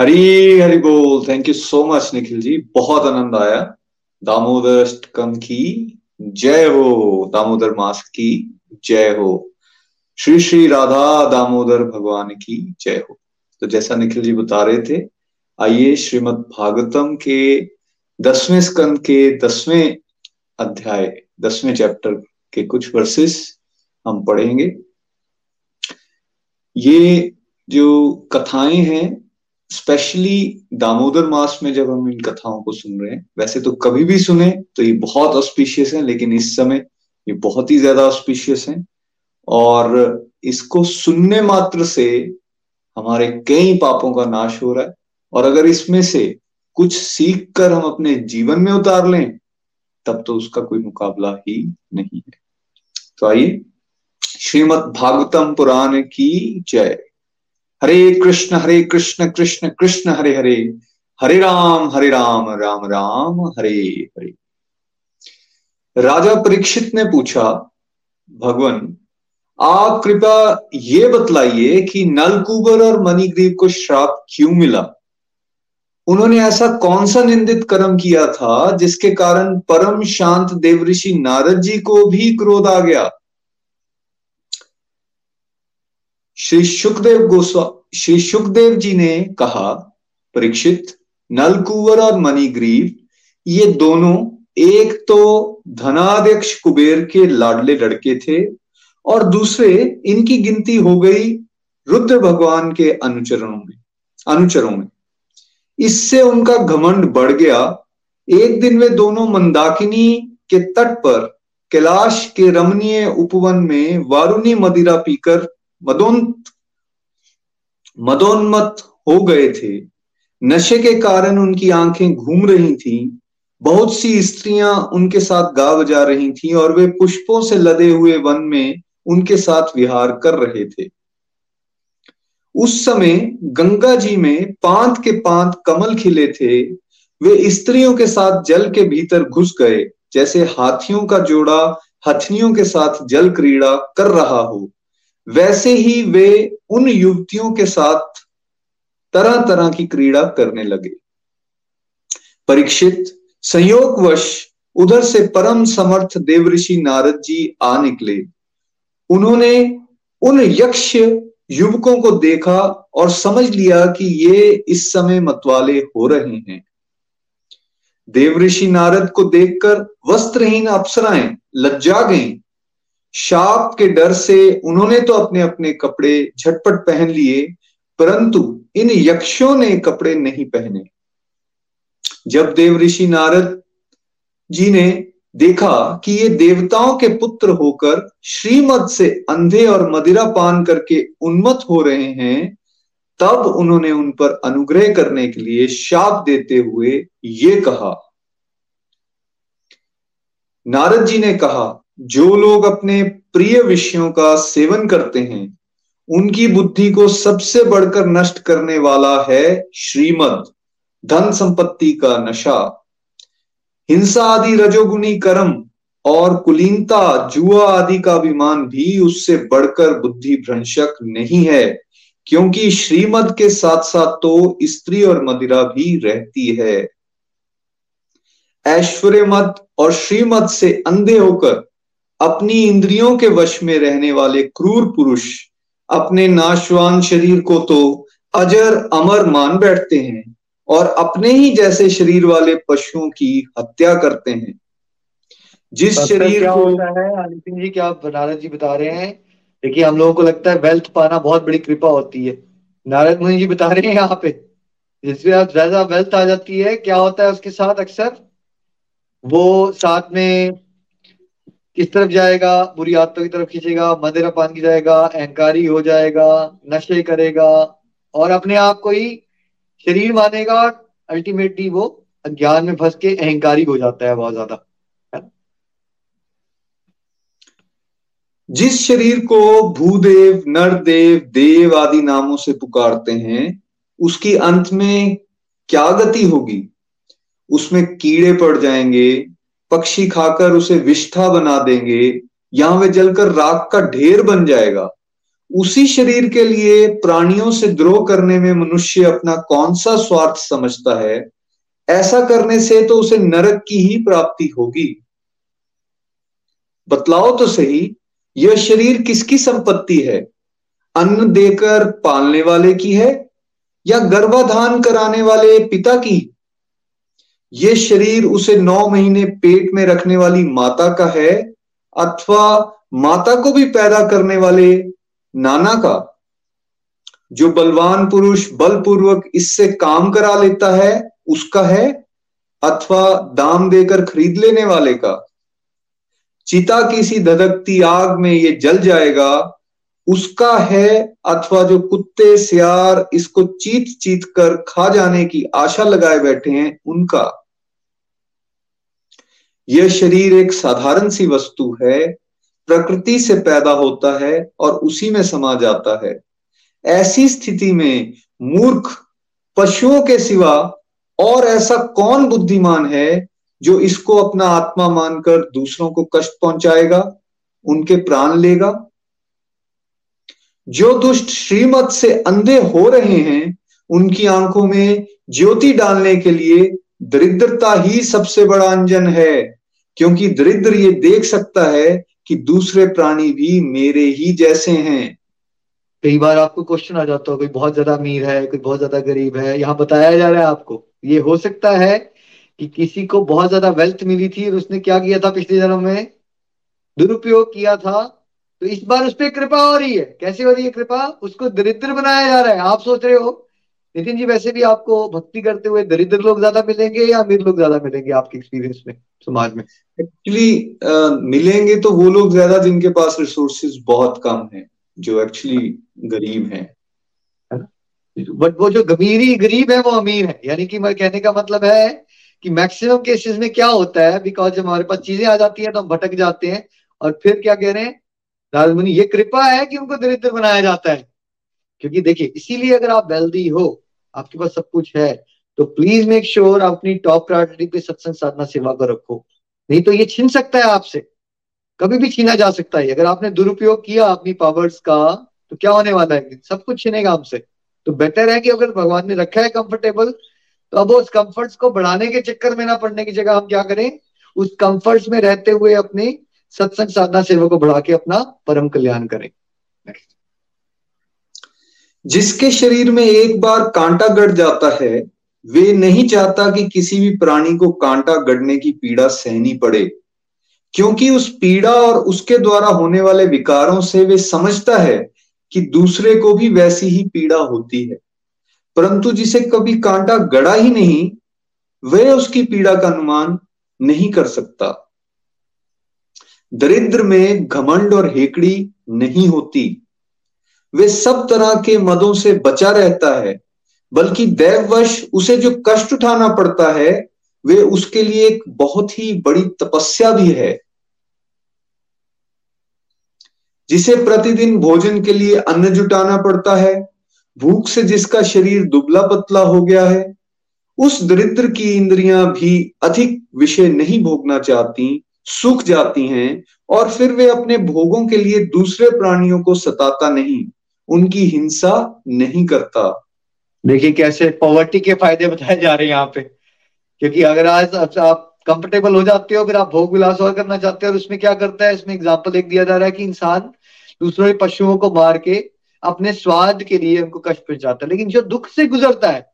हरी हरी बोल। Thank you so much Nikhil ji. बहुत आनंद आया। दामोदर की जय हो। दामोदर मास की जय हो। श्री श्री राधा दामोदर भगवान की जय हो। तो जैसा निखिल जी बता रहे थे, आइए श्रीमद भागवतम के दसवें स्कंद के दसवें अध्याय, दसवें चैप्टर के कुछ वर्सेस हम पढ़ेंगे। ये जो कथाएँ हैं स्पेशली दामोदर मास में जब हम इन कथाओं को सुन रहे हैं, वैसे तो कभी भी सुने तो ये बहुत ऑस्पिशियस है, लेकिन इस समय ये बहुत ही ज़्यादा ऑस्पिशियस है। और इसको सुनने मात्र से हमारे कई पापों का नाश हो रहा है। और अगर इसमें से कुछ सीख कर हम अपने जीवन में उतार लें, तब तो उसका कोई मुकाबला ही नहीं है। तो आइए श्रीमद भागवतम पुराण की जय। हरे कृष्ण हरे कृष्ण कृष्ण कृष्ण, हरे हरे। हरे राम हरे राम राम राम, हरे हरे। राजा परीक्षित ने पूछा, भगवान, आप कृपया ये बतलाइए कि नलकुबर और मणिग्रीव को श्राप क्यों मिला? उन्होंने ऐसा कौन सा निंदित कर्म किया था जिसके कारण परम शांत देवऋषि नारद जी को भी क्रोध आ गया? श्री सुखदेव गोस्वा, श्री सुखदेव जी ने कहा, परीक्षित, नलकुवर और मणिग्रीव, ये दोनों एक तो धनाध्यक्ष कुबेर के लाडले लड़के थे और दूसरे इनकी गिनती हो गई रुद्र भगवान के अनुचरणों में, अनुचरों में। इससे उनका घमंड बढ़ गया। एक दिन वे दोनों मंदाकिनी के तट पर, कैलाश के रमणीय उपवन में वारुणी मदिरा पीकर मदोन्त मदोन्मत हो गए थे। नशे के कारण उनकी आँखें घूम रही थीं। बहुत सी स्त्रियाँ उनके साथ गा बजा रही थीं और वे पुष्पों से लदे हुए वन में उनके साथ विहार कर रहे थे। उस समय गंगा जी में पांत के पांत कमल खिले थे। वे स्त्रियों के साथ जल के भीतर घुस गए, जैसे हाथियों का जोड़ा हथनियों के साथ जल क्रीड़ा कर रहा हो। वैसे ही वे उन युवतियों के साथ तरह तरह की क्रीड़ा करने लगे। परीक्षित, संयोगवश उधर से परम समर्थ देवऋषि नारद जी आ निकले। उन्होंने उन यक्ष युवकों को देखा और समझ लिया कि ये इस समय मतवाले हो रहे हैं। देवऋषि नारद को देखकर वस्त्रहीन अप्सराएँ लज्जा गईं। शाप के डर से उन्होंने तो अपने अपने कपड़े झटपट पहन लिए, परंतु इन यक्षों ने कपड़े नहीं पहने। जब देवऋषि नारद जी ने देखा कि ये देवताओं के पुत्र होकर श्रीमद से अंधे और मदिरा पान करके उन्मत हो रहे हैं, तब उन्होंने उन पर अनुग्रह करने के लिए शाप देते हुए ये कहा। नारद जी ने कहा जो लोग अपने प्रिय विषयों का सेवन करते हैं, उनकी बुद्धि को सबसे बढ़कर नष्ट करने वाला है श्रीमद धन संपत्ति का नशा। हिंसा आदि रजोगुणी कर्म और कुलीनता, जुआ आदि का अभिमान भी उससे बढ़कर बुद्धि भ्रंशक नहीं है, क्योंकि श्रीमद के साथ साथ तो स्त्री और मदिरा भी रहती है। ऐश्वर्य मत और श्रीमद से अंधे होकर अपनी इंद्रियों के वश में रहने वाले क्रूर पुरुष अपने नाशवान शरीर को तो अजर अमर मान बैठते हैं और अपने ही जैसे शरीर वाले पशुओं की हत्या करते हैं। जिस शरीर क्या को होता है जी क्या आप नारद जी बता रहे हैं? देखिए हम लोगों को लगता है वेल्थ पाना बहुत बड़ी कृपा होती है। नारद मुनि जी बता रहे हैं यहाँ पे जिसमें आप ज़्यादा वेल्थ आ जाती है क्या होता है उसके साथ अक्सर? वो साथ में किस तरफ़ जाएगा? बुरी आदतों की तरफ़ खींचेगा, मदिरा पान की जाएगा, अहंकारी हो जाएगा, नशे करेगा और अपने आप को ही शरीर मानेगा अल्टीमेटली वो ज्ञान में फंस के अहंकारी हो जाता है बहुत ज़्यादा जिस शरीर को भूदेव, नरदेव, देव आदि नामों से पुकारते हैं, उसकी अंत में क्या गति होगी? उसमें कीड़े पड़ जाएँगे पक्षी खाकर उसे विष्ठा बना देंगे, यहाँ वे जलकर राख का ढेर बन जाएगा। उसी शरीर के लिए प्राणियों से द्रोह करने में मनुष्य अपना कौन सा स्वार्थ समझता है? ऐसा करने से तो उसे नरक की ही प्राप्ति होगी। बतलाओ तो सही, यह शरीर किसकी संपत्ति है? अन्न देकर पालने वाले की है या गर्भाधान कराने वाले पिता की? ये शरीर उसे नौ महीने पेट में रखने वाली माता का है, अथवा माता को भी पैदा करने वाले नाना का। जो बलवान पुरुष बलपूर्वक इससे काम करा लेता है, उसका है, अथवा दाम देकर खरीद लेने वाले का। चिता की सी धधकती आग में ये जल जाएगा, उसका है, अथवा जो कुत्ते, सियार इसको चीत चीत कर खा जाने की आशा लगाए बैठे हैं, उनका। यह शरीर एक साधारण सी वस्तु है, प्रकृति से पैदा होता है और उसी में समा जाता है। ऐसी स्थिति में मूर्ख पशुओं के सिवा और ऐसा कौन बुद्धिमान है जो इसको अपना आत्मा मानकर दूसरों को कष्ट पहुंचाएगा, उनके प्राण लेगा? जो दुष्ट श्रीमत से अंधे हो रहे हैं, उनकी आँखों में ज्योति डालने के लिए दरिद्रता ही सबसे बड़ा अंजन है। क्योंकि दरिद्र ये देख सकता है कि दूसरे प्राणी भी मेरे ही जैसे हैं। कई बार आपको क्वेश्चन आ जाता है कोई बहुत ज़्यादा अमीर है, कोई बहुत ज़्यादा गरीब है, यहाँ बताया जा रहा है आपको। ये हो सकता है कि किसी को बहुत ज़्यादा वेल्थ मिली थी और उसने क्या किया था पिछले जन्म में? दुरुपयोग किया था। तो इस बार उस पर कृपा हो रही है। कैसे हो रही है कृपा? उसको दरिद्र बनाया जा रहा है। आप सोच रहे हो, नितिन जी, वैसे भी आपको भक्ति करते हुए दरिद्र लोग ज़्यादा मिलेंगे या अमीर लोग ज़्यादा मिलेंगे आपके एक्सपीरियंस में? समाज में। एक्चुअली मिलेंगे तो वो लोग ज़्यादा जिनके पास रिसोर्सेज बहुत कम है, जो एक्चुअली गरीब हैं। बट वो जो गमीरी गरीब है, वो अमीर है। यानी कि मैं कहने का मतलब है कि मैक्सिमम केसेस में क्या होता है? बिकॉज़ जब हमारे पास चीज़ें आ जाती हैं तो हम भटक जाते हैं। और फिर क्या कह रहे हैं? राजमुनि ये कृपा है कि उनको दरिद्र बनाया जाता है। क्योंकि देखिए, इसीलिए अगर आप वेल्दी हो, आपके पास सब कुछ है तो प्लीज़ मेक श्योर अपनी टॉप प्रायोरिटी पे सत्संग साधना सेवा को रखो। नहीं तो ये छीन सकता है आपसे। कभी भी छीना जा सकता है। अगर आपने दुरुपयोग किया अपनी पावर्स का तो क्या होने वाला है? सब कुछ छीनेगा हमसे तो बेटर है कि अगर भगवान ने रखा है कंफर्टेबल तो अब उस कंफर्ट्स को बढ़ाने के चक्कर में ना पड़ने की जगह हम क्या करें? उस कंफर्ट्स में रहते हुए अपने सत्संग साधना सेवा को बढ़ा के अपना परम कल्याण करें। जिसके शरीर में एक बार कांटा गड़ जाता है वे नहीं चाहता कि किसी भी प्राणी को कांटा गड़ने की पीड़ा सहनी पड़े, क्योंकि उस पीड़ा और उसके द्वारा होने वाले विकारों से वे समझता है कि दूसरे को भी वैसी ही पीड़ा होती है। परंतु जिसे कभी कांटा गड़ा ही नहीं वह उसकी पीड़ा का अनुमान नहीं कर सकता। दरिद्र में घमंड और हेकड़ी नहीं होती। वे सब तरह के मदों से बचा रहता है बल्कि दैववश उसे जो कष्ट उठाना पड़ता है, वे उसके लिए एक बहुत ही बड़ी तपस्या भी है। जिसे प्रतिदिन भोजन के लिए अन्न जुटाना पड़ता है, भूख से जिसका शरीर दुबला पतला हो गया है, उस दरिद्र की इंद्रियाँ भी अधिक विषय नहीं भोगना चाहती, सूख जाती हैं, और फिर वे अपने भोगों के लिए दूसरे प्राणियों को सताता नहीं, उनकी हिंसा नहीं करता। देखिए कैसे पॉवर्टी के फ़ायदे बताए जा रहे हैं यहाँ पे। क्योंकि अगर आज आप कंफर्टेबल हो जाते हो फिर आप भोग विलास और करना चाहते हो, और उसमें क्या करता है, इसमें एग्ज़ाम्पल एक दिया जा रहा है कि इंसान दूसरों के पशुओं को मार के अपने स्वाद के लिए उनको कष्ट पहुंचाता है। लेकिन जो दुख से गुजरता है,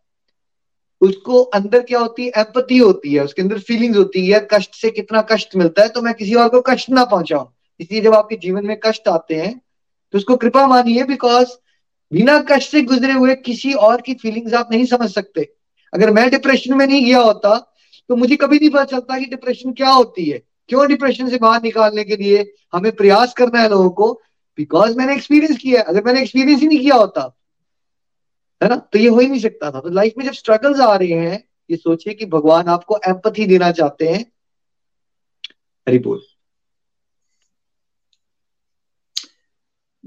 उसको अंदर क्या होती है? एम्पति होती है, उसके अंदर फीलिंग्स होती है कष्ट से कितना कष्ट मिलता है तो मैं किसी और को कष्ट ना पहुंचाऊं। इसलिए जब आपके जीवन में कष्ट आते हैं तो उसको कृपा मानिए बिकॉज़ बिना कष्ट से गुजरे हुए किसी और की फीलिंग्स आप नहीं समझ सकते। अगर मैं डिप्रेशन में नहीं गया होता तो मुझे कभी नहीं पता चलता कि डिप्रेशन क्या होती है। क्यों डिप्रेशन से बाहर निकालने के लिए हमें प्रयास करना है लोगों को? बिकॉज़ मैंने एक्सपीरियंस किया है। अगर मैंने एक्सपीरियंस ही नहीं किया होता, है ना? तो ये हो ही नहीं सकता था। तो लाइफ में जब स्ट्रगल्स आ रहे हैं, ये सोचिए कि भगवान आपको एम्पथी देना चाहते हैं। हरी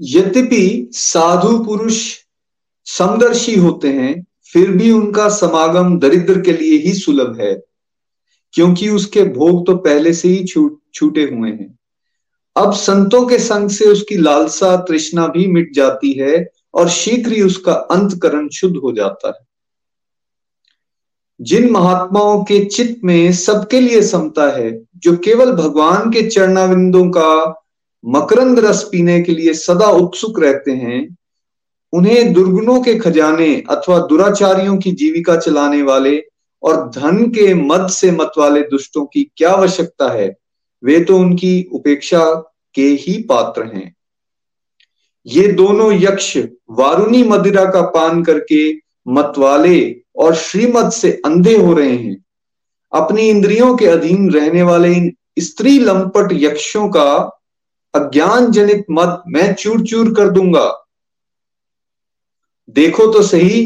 यद्यपि साधु पुरुष समदर्शी होते हैं, फिर भी उनका समागम दरिद्र के लिए ही सुलभ है, क्योंकि उसके भोग तो पहले से ही छूट छूटे हुए हैं। अब संतों के संग से उसकी लालसा, तृष्णा भी मिट जाती है और शीघ्र ही उसका अंतकरण शुद्ध हो जाता है। जिन महात्माओं के चित्त में सबके लिए समता है, जो केवल भगवान के चरणाविंदों का मकरंद रस पीने के लिए सदा उत्सुक रहते हैं, उन्हें दुर्गुणों के खजाने अथवा दुराचारियों की जीविका चलाने वाले और धन के मद से मत वाले दुष्टों की क्या आवश्यकता है? वे तो उनकी उपेक्षा के ही पात्र हैं। ये दोनों यक्ष वारुणी मदिरा का पान करके मतवाले और श्रीमद से अंधे हो रहे हैं। अपनी इंद्रियों के अधीन रहने वाले इन स्त्री लंपट यक्षों का अज्ञान जनित मत मैं चूर चूर कर दूँगा। देखो तो सही,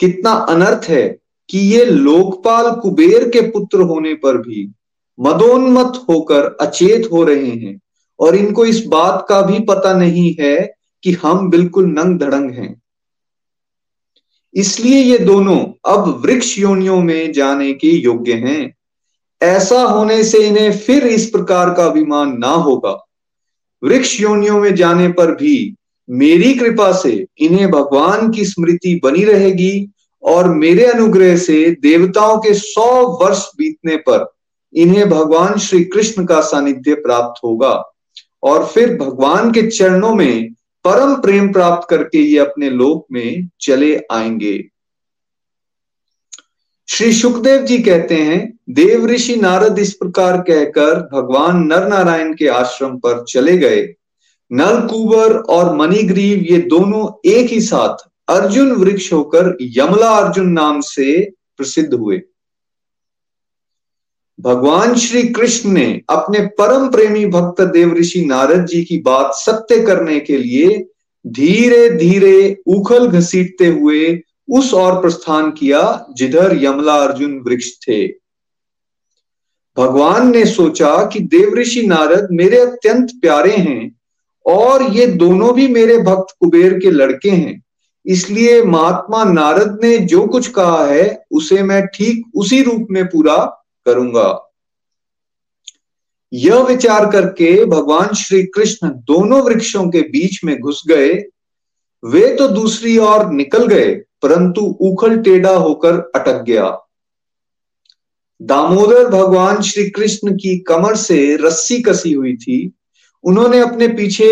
कितना अनर्थ है कि ये लोकपाल कुबेर के पुत्र होने पर भी मदोन्मत होकर अचेत हो रहे हैं और इनको इस बात का भी पता नहीं है कि हम बिल्कुल नंग धड़ंग हैं। इसलिए ये दोनों अब वृक्ष योनियों में जाने के योग्य हैं। ऐसा होने से इन्हें फिर इस प्रकार का अभिमान ना होगा। वृक्ष योनियों में जाने पर भी मेरी कृपा से इन्हें भगवान की स्मृति बनी रहेगी और मेरे अनुग्रह से देवताओं के सौ वर्ष बीतने पर इन्हें भगवान श्री कृष्ण का सानिध्य प्राप्त होगा। और फिर भगवान के चरणों में परम प्रेम प्राप्त करके ये अपने लोक में चले आएँगे। श्री सुखदेव जी कहते हैं, देव ऋषि नारद इस प्रकार कहकर भगवान नर नारायण के आश्रम पर चले गए। नल कुबर और मणिग्रीव ये दोनों एक ही साथ अर्जुन वृक्ष होकर यमला अर्जुन नाम से प्रसिद्ध हुए। भगवान श्री कृष्ण ने अपने परम प्रेमी भक्त देव ऋषि नारद जी की बात सत्य करने के लिए धीरे धीरे उखल घसीटते हुए उस और प्रस्थान किया जिधर यमला अर्जुन वृक्ष थे। भगवान ने सोचा कि देव ऋषि नारद मेरे अत्यंत प्यारे हैं और ये दोनों भी मेरे भक्त कुबेर के लड़के हैं। इसलिए महात्मा नारद ने जो कुछ कहा है, उसे मैं ठीक उसी रूप में पूरा करूँगा। यह विचार करके भगवान श्री कृष्ण दोनों वृक्षों के बीच में घुस गए। वे तो दूसरी ओर निकल गए। परंतु उखल टेढ़ा होकर अटक गया। दामोदर भगवान श्री कृष्ण की कमर से रस्सी कसी हुई थी। उन्होंने अपने पीछे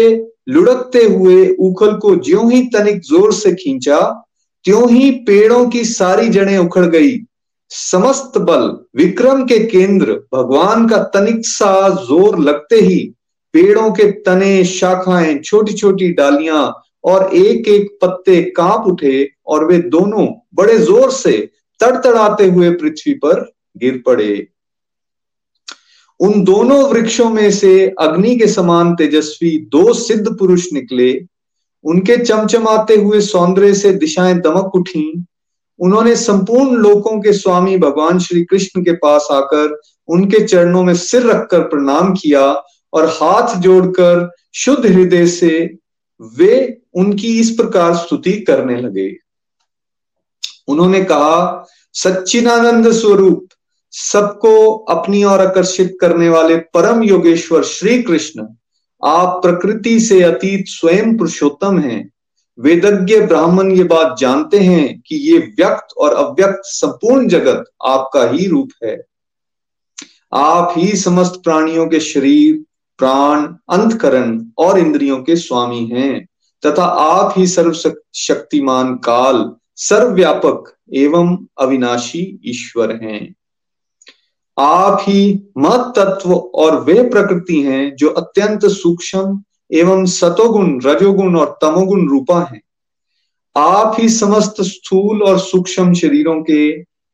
लुढ़कते हुए उखल को ज्यो ही तनिक ज़ोर से खींचा, त्यों ही पेड़ों की सारी जड़ें उखड़ गई। समस्त बल विक्रम के केंद्र भगवान का तनिक सा ज़ोर लगते ही पेड़ों के तने शाखाएँ छोटी छोटी डालियाँ और एक एक पत्ते काँप उठे और वे दोनों बड़े ज़ोर से तड़तड़ाते हुए पृथ्वी पर गिर पड़े। उन दोनों वृक्षों में से अग्नि के समान तेजस्वी दो सिद्ध पुरुष निकले। उनके चमचमाते हुए सौंदर्य से दिशाएँ दमक उठी। उन्होंने संपूर्ण लोकों के स्वामी भगवान श्री कृष्ण के पास आकर उनके चरणों में सिर रखकर प्रणाम किया और हाथ जोड़कर शुद्ध हृदय से वे उनकी इस प्रकार स्तुति करने लगे। उन्होंने कहा, सच्चिदानंद स्वरूप, सबको अपनी ओर आकर्षित करने वाले परम योगेश्वर श्री कृष्ण आप प्रकृति से अतीत स्वयं पुरुषोत्तम हैं। वेदज्ञ ब्राह्मण ये बात जानते हैं कि ये व्यक्त और अव्यक्त संपूर्ण जगत आपका ही रूप है। आप ही समस्त प्राणियों के शरीर, प्राण, अंतकरण और इंद्रियों के स्वामी हैं। तथा आप ही सर्व शक्तिमान काल, सर्वव्यापक एवं अविनाशी ईश्वर हैं। आप ही मत तत्व और वे प्रकृति हैं, जो अत्यंत सूक्ष्म एवं सतोगुण, रजोगुण और तमोगुण रूपा हैं। आप ही समस्त स्थूल और सूक्ष्म शरीरों के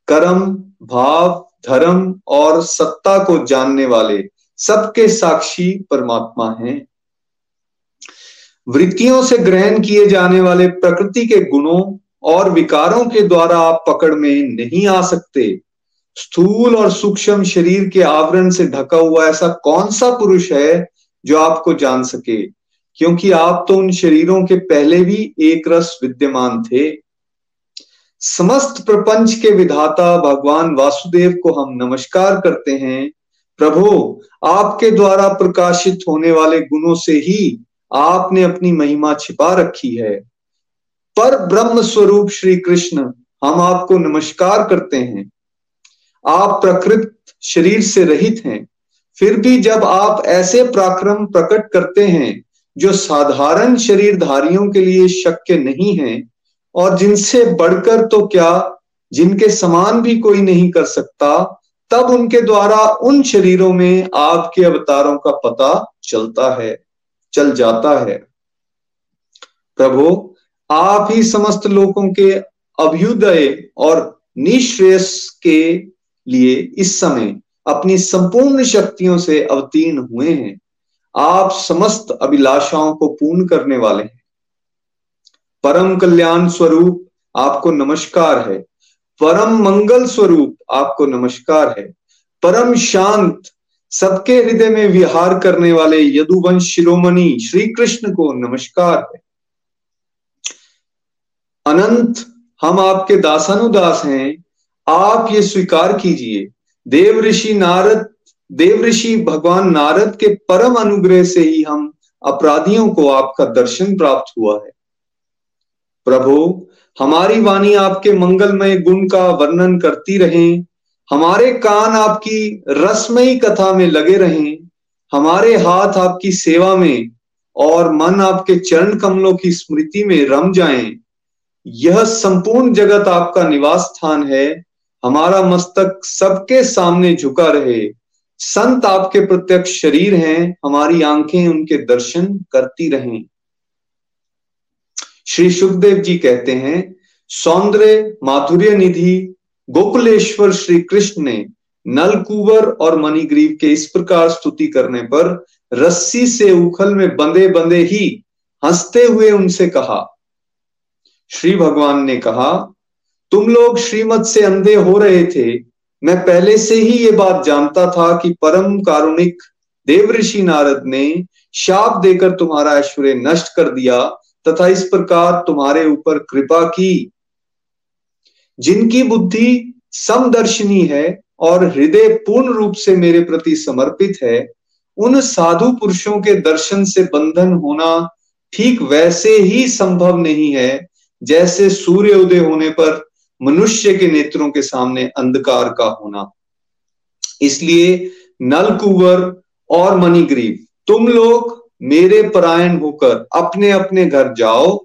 कर्म, भाव, धर्म और सत्ता को जानने वाले सबके साक्षी परमात्मा हैं। वृत्तियों से ग्रहण किए जाने वाले प्रकृति के गुणों और विकारों के द्वारा आप पकड़ में नहीं आ सकते। स्थूल और सूक्ष्म शरीर के आवरण से ढका हुआ ऐसा कौन सा पुरुष है जो आपको जान सके? क्योंकि आप तो उन शरीरों के पहले भी एक रस विद्यमान थे। समस्त प्रपंच के विधाता भगवान वासुदेव को हम नमस्कार करते हैं। प्रभु, आपके द्वारा प्रकाशित होने वाले गुणों से ही आपने अपनी महिमा छिपा रखी है। पर ब्रह्म स्वरूप श्री कृष्ण, हम आपको नमस्कार करते हैं। आप प्रकृत शरीर से रहित हैं। फिर भी जब आप ऐसे पराक्रम प्रकट करते हैं, जो साधारण शरीरधारियों के लिए शक्य नहीं है, और जिनसे बढ़कर तो क्या, जिनके समान भी कोई नहीं कर सकता, तब उनके द्वारा उन शरीरों में आपके अवतारों का पता चलता है। चल जाता है। प्रभु, आप ही समस्त लोगों के अभ्युदय और निश्रेयस के लिए इस समय अपनी संपूर्ण शक्तियों से अवतीर्ण हुए हैं। आप समस्त अभिलाषाओं को पूर्ण करने वाले हैं। परम कल्याण स्वरूप आपको नमस्कार है। परम मंगल स्वरूप आपको नमस्कार है। परम शांत सबके हृदय में विहार करने वाले यदुवंश शिरोमणि श्री कृष्ण को नमस्कार है। अनंत, हम आपके दासानुदास हैं। आप ये स्वीकार कीजिए, देव ऋषि नारद, देव ऋषि भगवान नारद के परम अनुग्रह से ही हम अपराधियों को आपका दर्शन प्राप्त हुआ है। प्रभु, हमारी वाणी आपके मंगलमय गुण का वर्णन करती रहे। हमारे कान आपकी रसमयी कथा में लगे रहें, हमारे हाथ आपकी सेवा में, और मन आपके चरण कमलों की स्मृति में रम जाएँ। यह संपूर्ण जगत आपका निवास स्थान है, हमारा मस्तक सबके सामने झुका रहे। संत आपके प्रत्यक्ष शरीर हैं, हमारी आँखें उनके दर्शन करती रहें। श्री सुखदेव जी कहते हैं, सौंदर्य माधुर्य निधि गोकुलेश्वर श्री कृष्ण ने नलकुवर और मणिग्रीव के इस प्रकार स्तुति करने पर रस्सी से उखल में बंधे बंधे ही हँसते हुए उनसे कहा, श्री भगवान ने कहा, तुम लोग श्रीमत से अंधे हो रहे थे। मैं पहले से ही ये बात जानता था कि परम कारुणिक देव ऋषि नारद ने शाप देकर तुम्हारा ऐश्वर्य नष्ट कर दिया तथा इस प्रकार तुम्हारे ऊपर कृपा की। जिनकी बुद्धि समदर्शनी है और हृदय पूर्ण रूप से मेरे प्रति समर्पित है, उन साधु पुरुषों के दर्शन से बंधन होना ठीक वैसे ही संभव नहीं है, जैसे सूर्य उदय होने पर मनुष्य के नेत्रों के सामने अंधकार का होना। इसलिए नलकुवर और मणिग्रीव, तुम लोग मेरे परायण होकर अपने अपने घर जाओ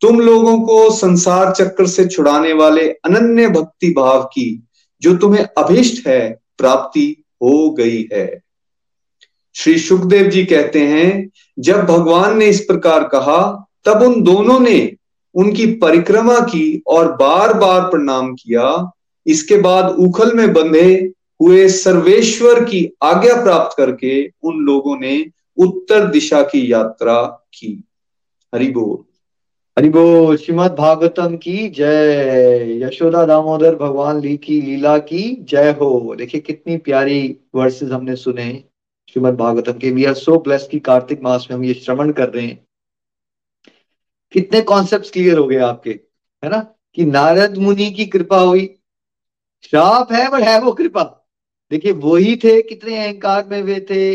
तुम लोगों को संसार चक्र से छुड़ाने वाले अनन्य भक्ति भाव की, जो तुम्हें अभिष्ट है, प्राप्ति हो गई है। श्री सुखदेव जी कहते हैं, जब भगवान ने इस प्रकार कहा, तब उन दोनों ने उनकी परिक्रमा की और बार बार प्रणाम किया। इसके बाद उखल में बंधे हुए सर्वेश्वर की आज्ञा प्राप्त करके उन लोगों ने उत्तर दिशा की यात्रा की। हरि बोल। हरि बोल, श्रीमद भागवतम की जय। यशोदा दामोदर भगवान ली की लीला की जय हो। देखिए, कितनी प्यारी वर्सेस हमने सुने श्रीमद भागवतम के। वी आर सो ब्लेस की कार्तिक मास में हम ये श्रवण कर रहे हैं। कितने कॉन्सेप्ट क्लियर हो गए आपके, है ना? कि नारद मुनि की कृपा हुई। श्राप है बट है वो कृपा। देखिए वही थे, कितने अहंकार में वे थे,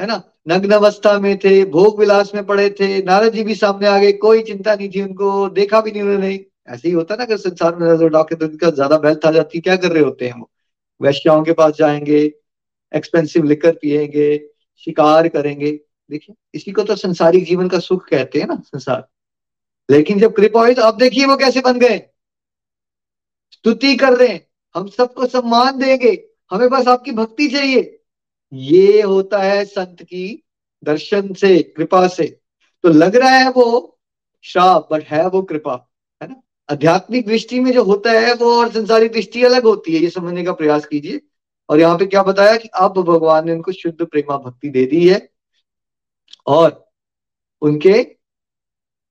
है ना? नग्न अवस्था में थे भोग विलास में पड़े थे, नारद जी भी सामने आ गए, कोई चिंता नहीं थी उनको, देखा भी नहीं उन्होंने। ऐसे ही होता ना अगर संसार में नज़र डाके तो उनका ज़्यादा बेल्ट आ जाती, क्या कर रहे होते हैं वो? वैश्याओं के पास जाएँगे एक्सपेंसिव लिकर पिएँगे, शिकार करेंगे। देखिए, इसी को तो संसारिक जीवन का सुख कहते हैं ना, संसार। लेकिन जब कृपा हुई तो अब देखिए वो कैसे बन गए। स्तुति कर रहे हैं, हम सबको सम्मान देंगे, हमें बस आपकी भक्ति चाहिए। ये होता है संत की दर्शन से, कृपा से। तो लग रहा है वो श्राप बट है वो कृपा, है ना? आध्यात्मिक दृष्टि में जो होता है वो और संसारिक दृष्टि अलग होती है, ये समझने का प्रयास कीजिए। और यहाँ पे क्या बताया कि अब भगवान ने उनको शुद्ध प्रेमा भक्ति दे दी है। और उनके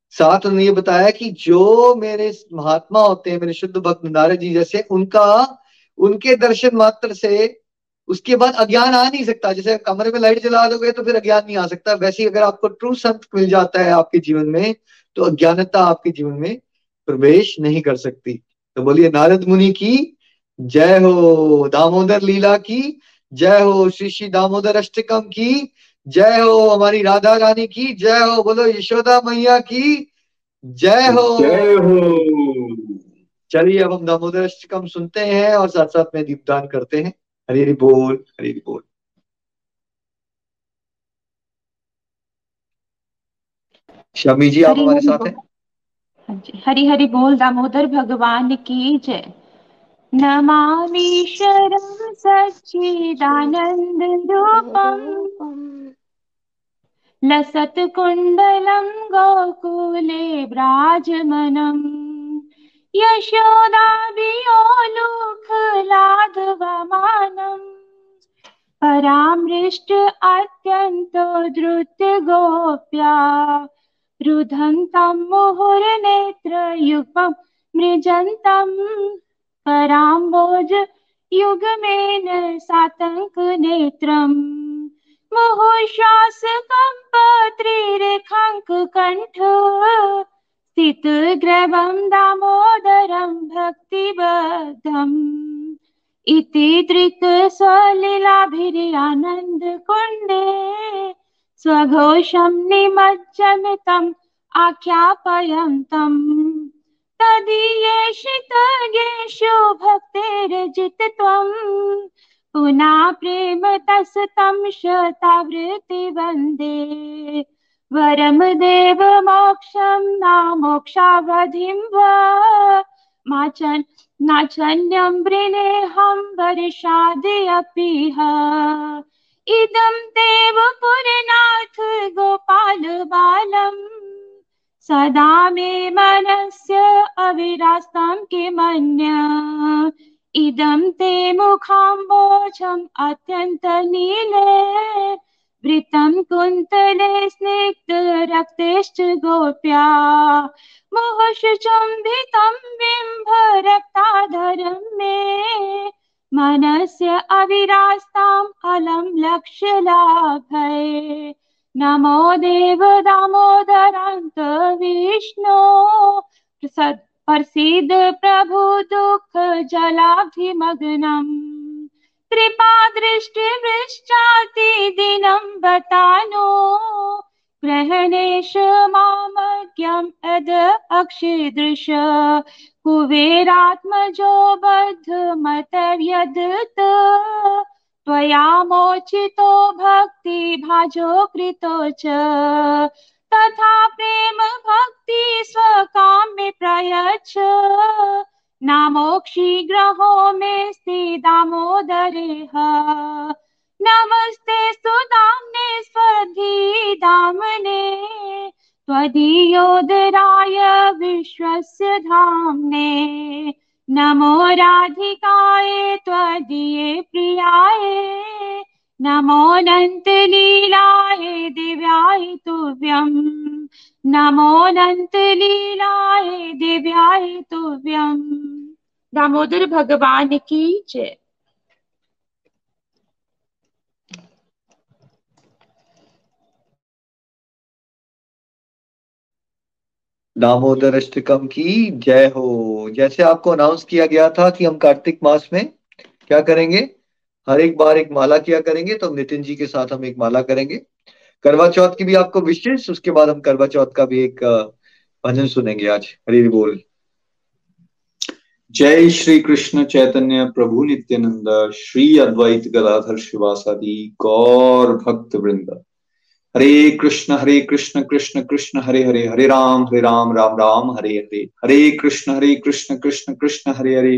साथ उन्होंने ये बताया कि जो मेरे महात्मा होते हैं, मेरे शुद्ध भक्त नारद जी जैसे, उनका, उनके दर्शन मात्र से उसके बाद अज्ञान आ नहीं सकता। जैसे कमरे में लाइट जला दोगे तो फिर अज्ञान नहीं आ सकता। वैसे ही अगर आपको ट्रू संत मिल जाता है आपके जीवन में तो अज्ञानता आपके जीवन में प्रवेश नहीं कर सकती। तो बोलिए नारद मुनि की जय हो दामोदर लीला की जय हो श्री श्री दामोदर अष्टकम की जय हो हमारी राधा रानी की जय हो बोलो यशोदा मैया की जय हो। जय हो। चलिए अब हम दामोदर अष्टकम सुनते हैं और साथ साथ में दीपदान करते हैं। हरी हरी बोल हरी हरी बोल। शमी जी आप हमारे साथ हैं? हाँ जी हरि हरि बोल दामोदर भगवान की जय। नमामि शरणं सच्चिदानन्द रूपम्। लसत्कुण्डलं गोकुले व्राजमनम् यशोदाभियोलुखलाधवमानम् परामृष्ट अत्यन्तो धृत्य रुधन्तं मुहुर्नेत्रयुगं मृजन्तम् कराम्बोज युगमेन सातङ्कनेत्रम् मुहुश्वासकम्पत्रिरेखाङ्ककण्ठ स्थितग्रवं दामोदरं भक्तिबद्धम्। इति धृतस्वलीलाभिरानन्दकुण्डे स्वघोषं निमज्जन तम् आख्यापयन्तम् तदीयेषितज्ञेषु भक्तेर्जितत्वम् पुनः प्रेम तस्तं शतावृत्ति वंदे। वरं देव मोक्षं न मोक्षावधिं वा। माचन् नाचन्यं वृणेऽहं वर्षादि अपि इदं देव पुरनाथ गोपाल बालम्। सदा मे मनस्य अविरास्तं किमन्य। इदं ते मुखाम्बोजम् अत्यन्तनीले। वृतं कुन्तले स्निग्धरक्तेश्च गोप्या मुहुषचुम्बितं बिम्भरक्ताधरं मे। मनस्य अविरास्ताम् अलं लक्ष्यलाभये नमो देव दामोदरान्त विष्णु। प्रसद् प्रभु दुःख जलाब्धिमग्नम्। कृपा दृष्टिवृश्चाति दिनं बतानो। ग्रहणेश मामज्ञम् अद अक्षिदृश। कुबेरात्मजो बद्धमतव्यदत त्वया मोचितो भक्तिभाजो कृतो च। तथा प्रेम भक्ति स्वकाम्य प्रयच्छ। नामोक्षी ग्रहो मे दामोदरेह नमस्ते सुदाम्ने स्वधी दामने, त्वदीयोदराय विश्वस्य धाम्ने। नमो राधिकाय, त्वदीये प्रियाय नमोऽनन्तलीलाय दिव्याय तुभ्यम् नमोऽनन्तलीलाय दिव्याय तुभ्यम् दामोदर भगवान की जय। दामोदर अष्टकम की जय हो। जैसे आपको अनाउंस किया गया था कि हम कार्तिक मास में क्या करेंगे? हर एक बार एक माला किया करेंगे तो नितिन जी के साथ हम एक माला करेंगे। करवा चौथ की भी आपको विशेष, उसके बाद हम करवा चौथ का भी एक भजन सुनेंगे आज। हरी बोल। जय श्री कृष्ण चैतन्य प्रभु नित्यानंद, श्री अद्वैत गदाधर शिवासादि, गौर भक्त वृंद हरे कृष्ण हरे कृष्ण कृष्ण कृष्ण, हरे हरे हरे राम हरे राम राम राम, हरे हरे। हरे कृष्ण हरे कृष्ण कृष्ण कृष्ण, हरे हरे।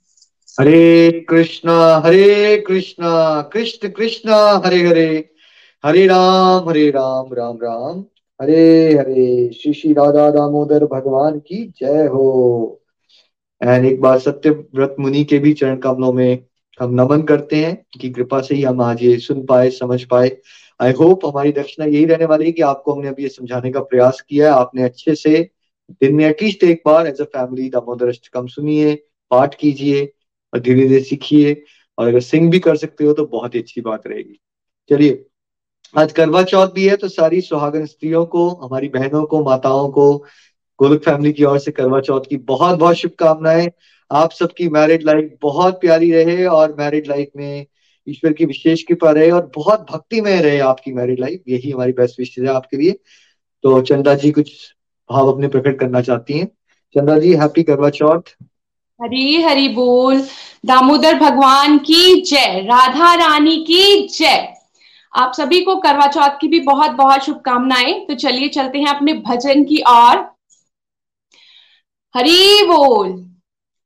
हरे कृष्णा हरे कृष्णा, कृष्ण कृष्णा, हरे हरे। हरे राम हरे राम राम राम। हरे हरे। श्री श्री राधा दामोदर भगवान की जय हो। एंड एक बार सत्य व्रत मुनि के भी चरण कमलों में हम नमन करते हैं कि कृपा से ही हम आज ये सुन पाए, समझ पाए। आई होप हमारी दक्षिणा यही रहने वाली है कि आपको हमने अभी ये समझाने का प्रयास किया है। आपने अच्छे से दिन में एटलीस्ट एक बार as a family Damodar Ashtakam सुनिए, पाठ कीजिए। और धीरे धीरे सीखिए। और अगर सिंग भी कर सकते हो तो बहुत ही अच्छी बात रहेगी। चलिए, आज करवा चौथ भी है तो सारी सुहागन स्त्रियों को, हमारी बहनों को, माताओं को, गोलक फैमिली की ओर से करवा चौथ की बहुत बहुत शुभकामनाएँ। आप सबकी मैरिड लाइफ बहुत प्यारी रहे और मैरिड लाइफ में ईश्वर की विशेष कृपा रहे और बहुत भक्ति में रहे आपकी मैरिड लाइफ यही हमारी बेस्ट विशेष है आपके लिए। तो चंदा जी कुछ भाव अपने प्रकट करना चाहती हैं। चंदा जी हैप्पी करवा चौथ। हरी हरी बोल। दामोदर भगवान की जय। राधा रानी की जय। आप सभी को करवा चौथ की भी बहुत बहुत शुभकामनाएँ। तो चलिए चलते हैं अपने भजन की ओर। हरी बोल।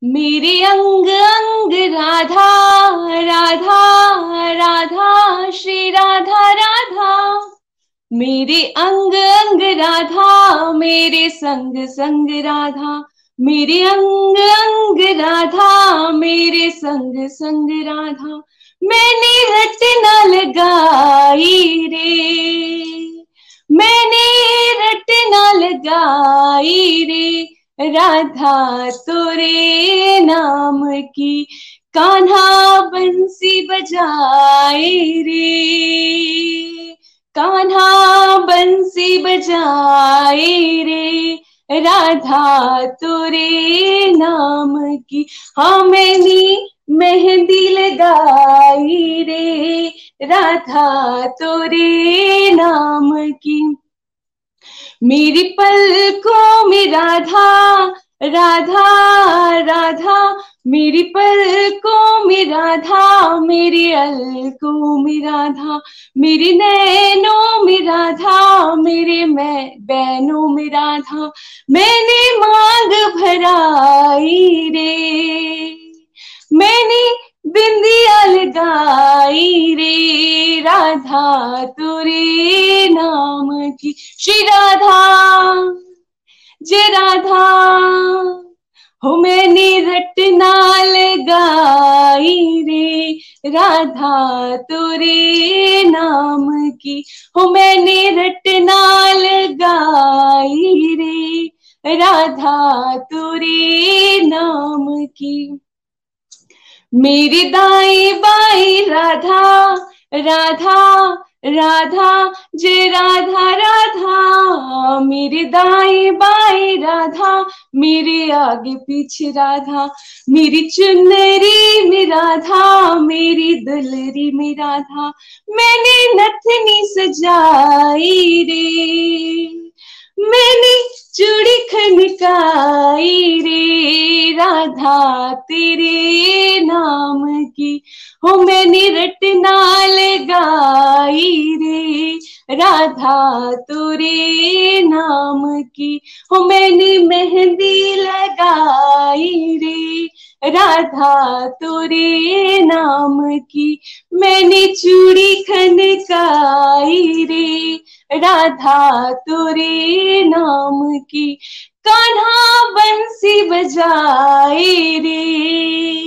मेरे अंग अंग राधा राधा राधा, श्री राधा राधा। मेरे अंग अंग राधा, मेरे संग संग राधा। मेरे अंग अंग राधा, मेरे संग संग राधा, मैंने रट न लगाई रे। मैंने रट न लगाई रे, राधा तोरे नाम की, कान्हा बंसी बजाए रे। कान्हा बंसी बजाए रे राधा तुरे नाम की हाँ मैंने मेहंदी लगाई रे। राधा तुरे नाम की, मेरी पल को में राधा राधा राधा, मेरी पलकों में राधा, मेरी अलकों में राधा, मेरी नैनों में राधा, मेरे मैं, बहनों में राधा, मैंने मांग भराई रे। मैंने बिंदिया लगाई रे। राधा, तुरे नाम की श्री राधा। जय राधा, हो मैंने रटना लगाई रे। राधा, तुरे नाम की, हो मैंने रटना लगाई रे। राधा, तुरे नाम की। मेरी दाई बाई राधा राधा राधा, जय राधा राधा, मेरे दाए बाई राधा, मेरे आगे पीछे राधा, मेरी चुनरी में राधा, मेरी दुलरी में राधा, मैंने नथनी सजाई रे, मैंने चूड़ी खनकाई रे, राधा तेरे नाम की। हो मैंने रटना लगाई रे, राधा तोरे नाम की। हो मैंने मेहंदी लगाई रे, राधा तोरे नाम की। मैंने चूड़ी खनकाई रे, राधा तोरे नाम की, कान्हा बंसी बजाए रे।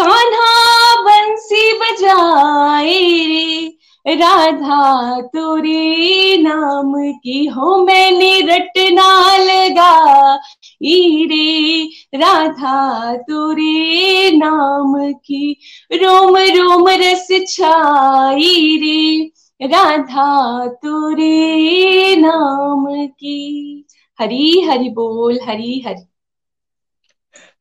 कान्हा बंसी बजाए रे। राधा तोरे नाम की हो मैंने रटना लगा रे। राधा तोरे नाम की रोम रोम रस छाई रे। राधा तुरे नाम की हरी हरि बोल, हरी हरि।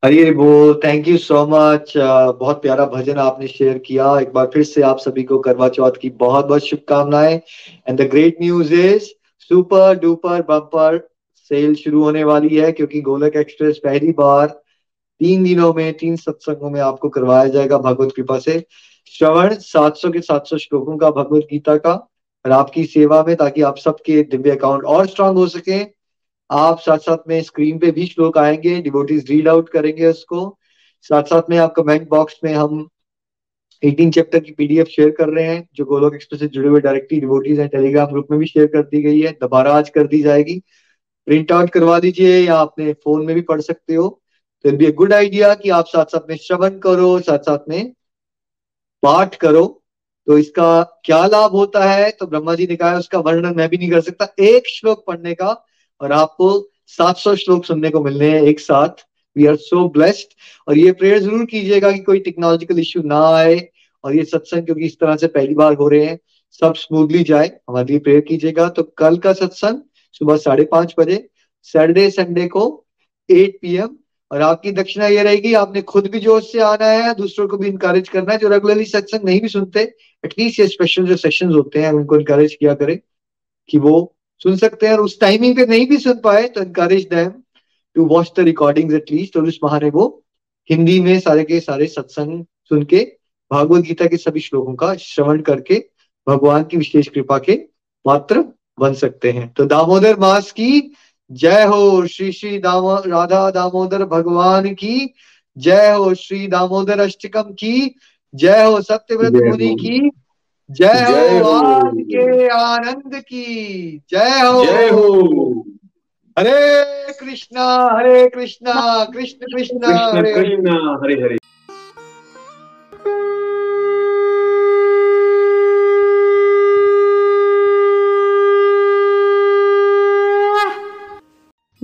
हरी हरी बोल थैंक यू सो मच बहुत प्यारा भजन आपने शेयर किया। एक बार फिर से आप सभी को करवा चौथ की बहुत बहुत शुभकामनाएँ। And the great news is super duper bumper sale शुरू होने वाली है, क्योंकि गोलक एक्सप्रेस पहली बार तीन दिनों में, तीन सत्संगों में आपको करवाया जाएगा भगवत कृपा से। श्रवण 700 के 700 श्लोकों का भगवत गीता का और आपकी सेवा में, ताकि आप सबके दिव्य अकाउंट और स्ट्रांग हो सके। आप साथ साथ में स्क्रीन पे भी श्लोक आएँगे डिवोटीज रीड आउट करेंगे उसको। साथ साथ में आप कमेंट बॉक्स में हम 18 चैप्टर की पीडीएफ शेयर कर रहे हैं, जो गोलोक एक्सप्रेस से जुड़े हुए डायरेक्टली डिवोटीज हैं टेलीग्राम ग्रुप में भी शेयर कर दी गई है। दोबारा आज कर दी जाएगी। प्रिंट आउट करवा दीजिए या अपने फ़ोन में भी पढ़ सकते हो। तो बी ए गुड आइडिया कि आप साथ साथ में श्रवण करो, साथ साथ में पाठ करो। तो इसका क्या लाभ होता है? तो ब्रह्मा जी ने कहा उसका वर्णन मैं भी नहीं कर सकता। एक श्लोक पढ़ने का और आपको 700 श्लोक सुनने को मिलने हैं एक साथ। वी आर सो ब्लेस्ड और ये प्रेयर ज़रूर कीजिएगा कि कोई टेक्नोलॉजिकल इश्यू ना आए और ये सत्संग क्योंकि इस तरह से पहली बार हो रहे हैं, सब स्मूथली जाए। हमारे लिए प्रेयर कीजिएगा। तो कल का सत्संग सुबह साढ़े पाँच बजे सैटरडे संडे को एट पीएम और आपकी दक्षिणा ये रहेगी, आपने खुद भी जोश से आना है दूसरों को भी इंकरेज करना है जो रेगुलरली सत्संग नहीं भी सुनते एटलीस्ट ये स्पेशल जो सेशंस होते हैं उनको इंकरेज किया करें कि वो सुन सकते हैं और उस टाइमिंग पे नहीं भी सुन पाए तो encourage them to watch the recordings at least और उस बहाने वो हिंदी में सारे के सारे सत्संग सुन के भागवत गीता के सभी श्लोकों का श्रवण करके भगवान की विशेष कृपा के पात्र बन सकते हैं। तो दामोदर मास की जय हो श्री श्री दामो राधा दामोदर भगवान की जय हो श्री दामोदर अष्टकम की जय हो सत्यव्रत मुनि की जय हो आज के आनंद की। जय हो। जय हो। हरे कृष्णा हरे कृष्णा कृष्ण कृष्ण हरे। कृष्ण हरे हरे।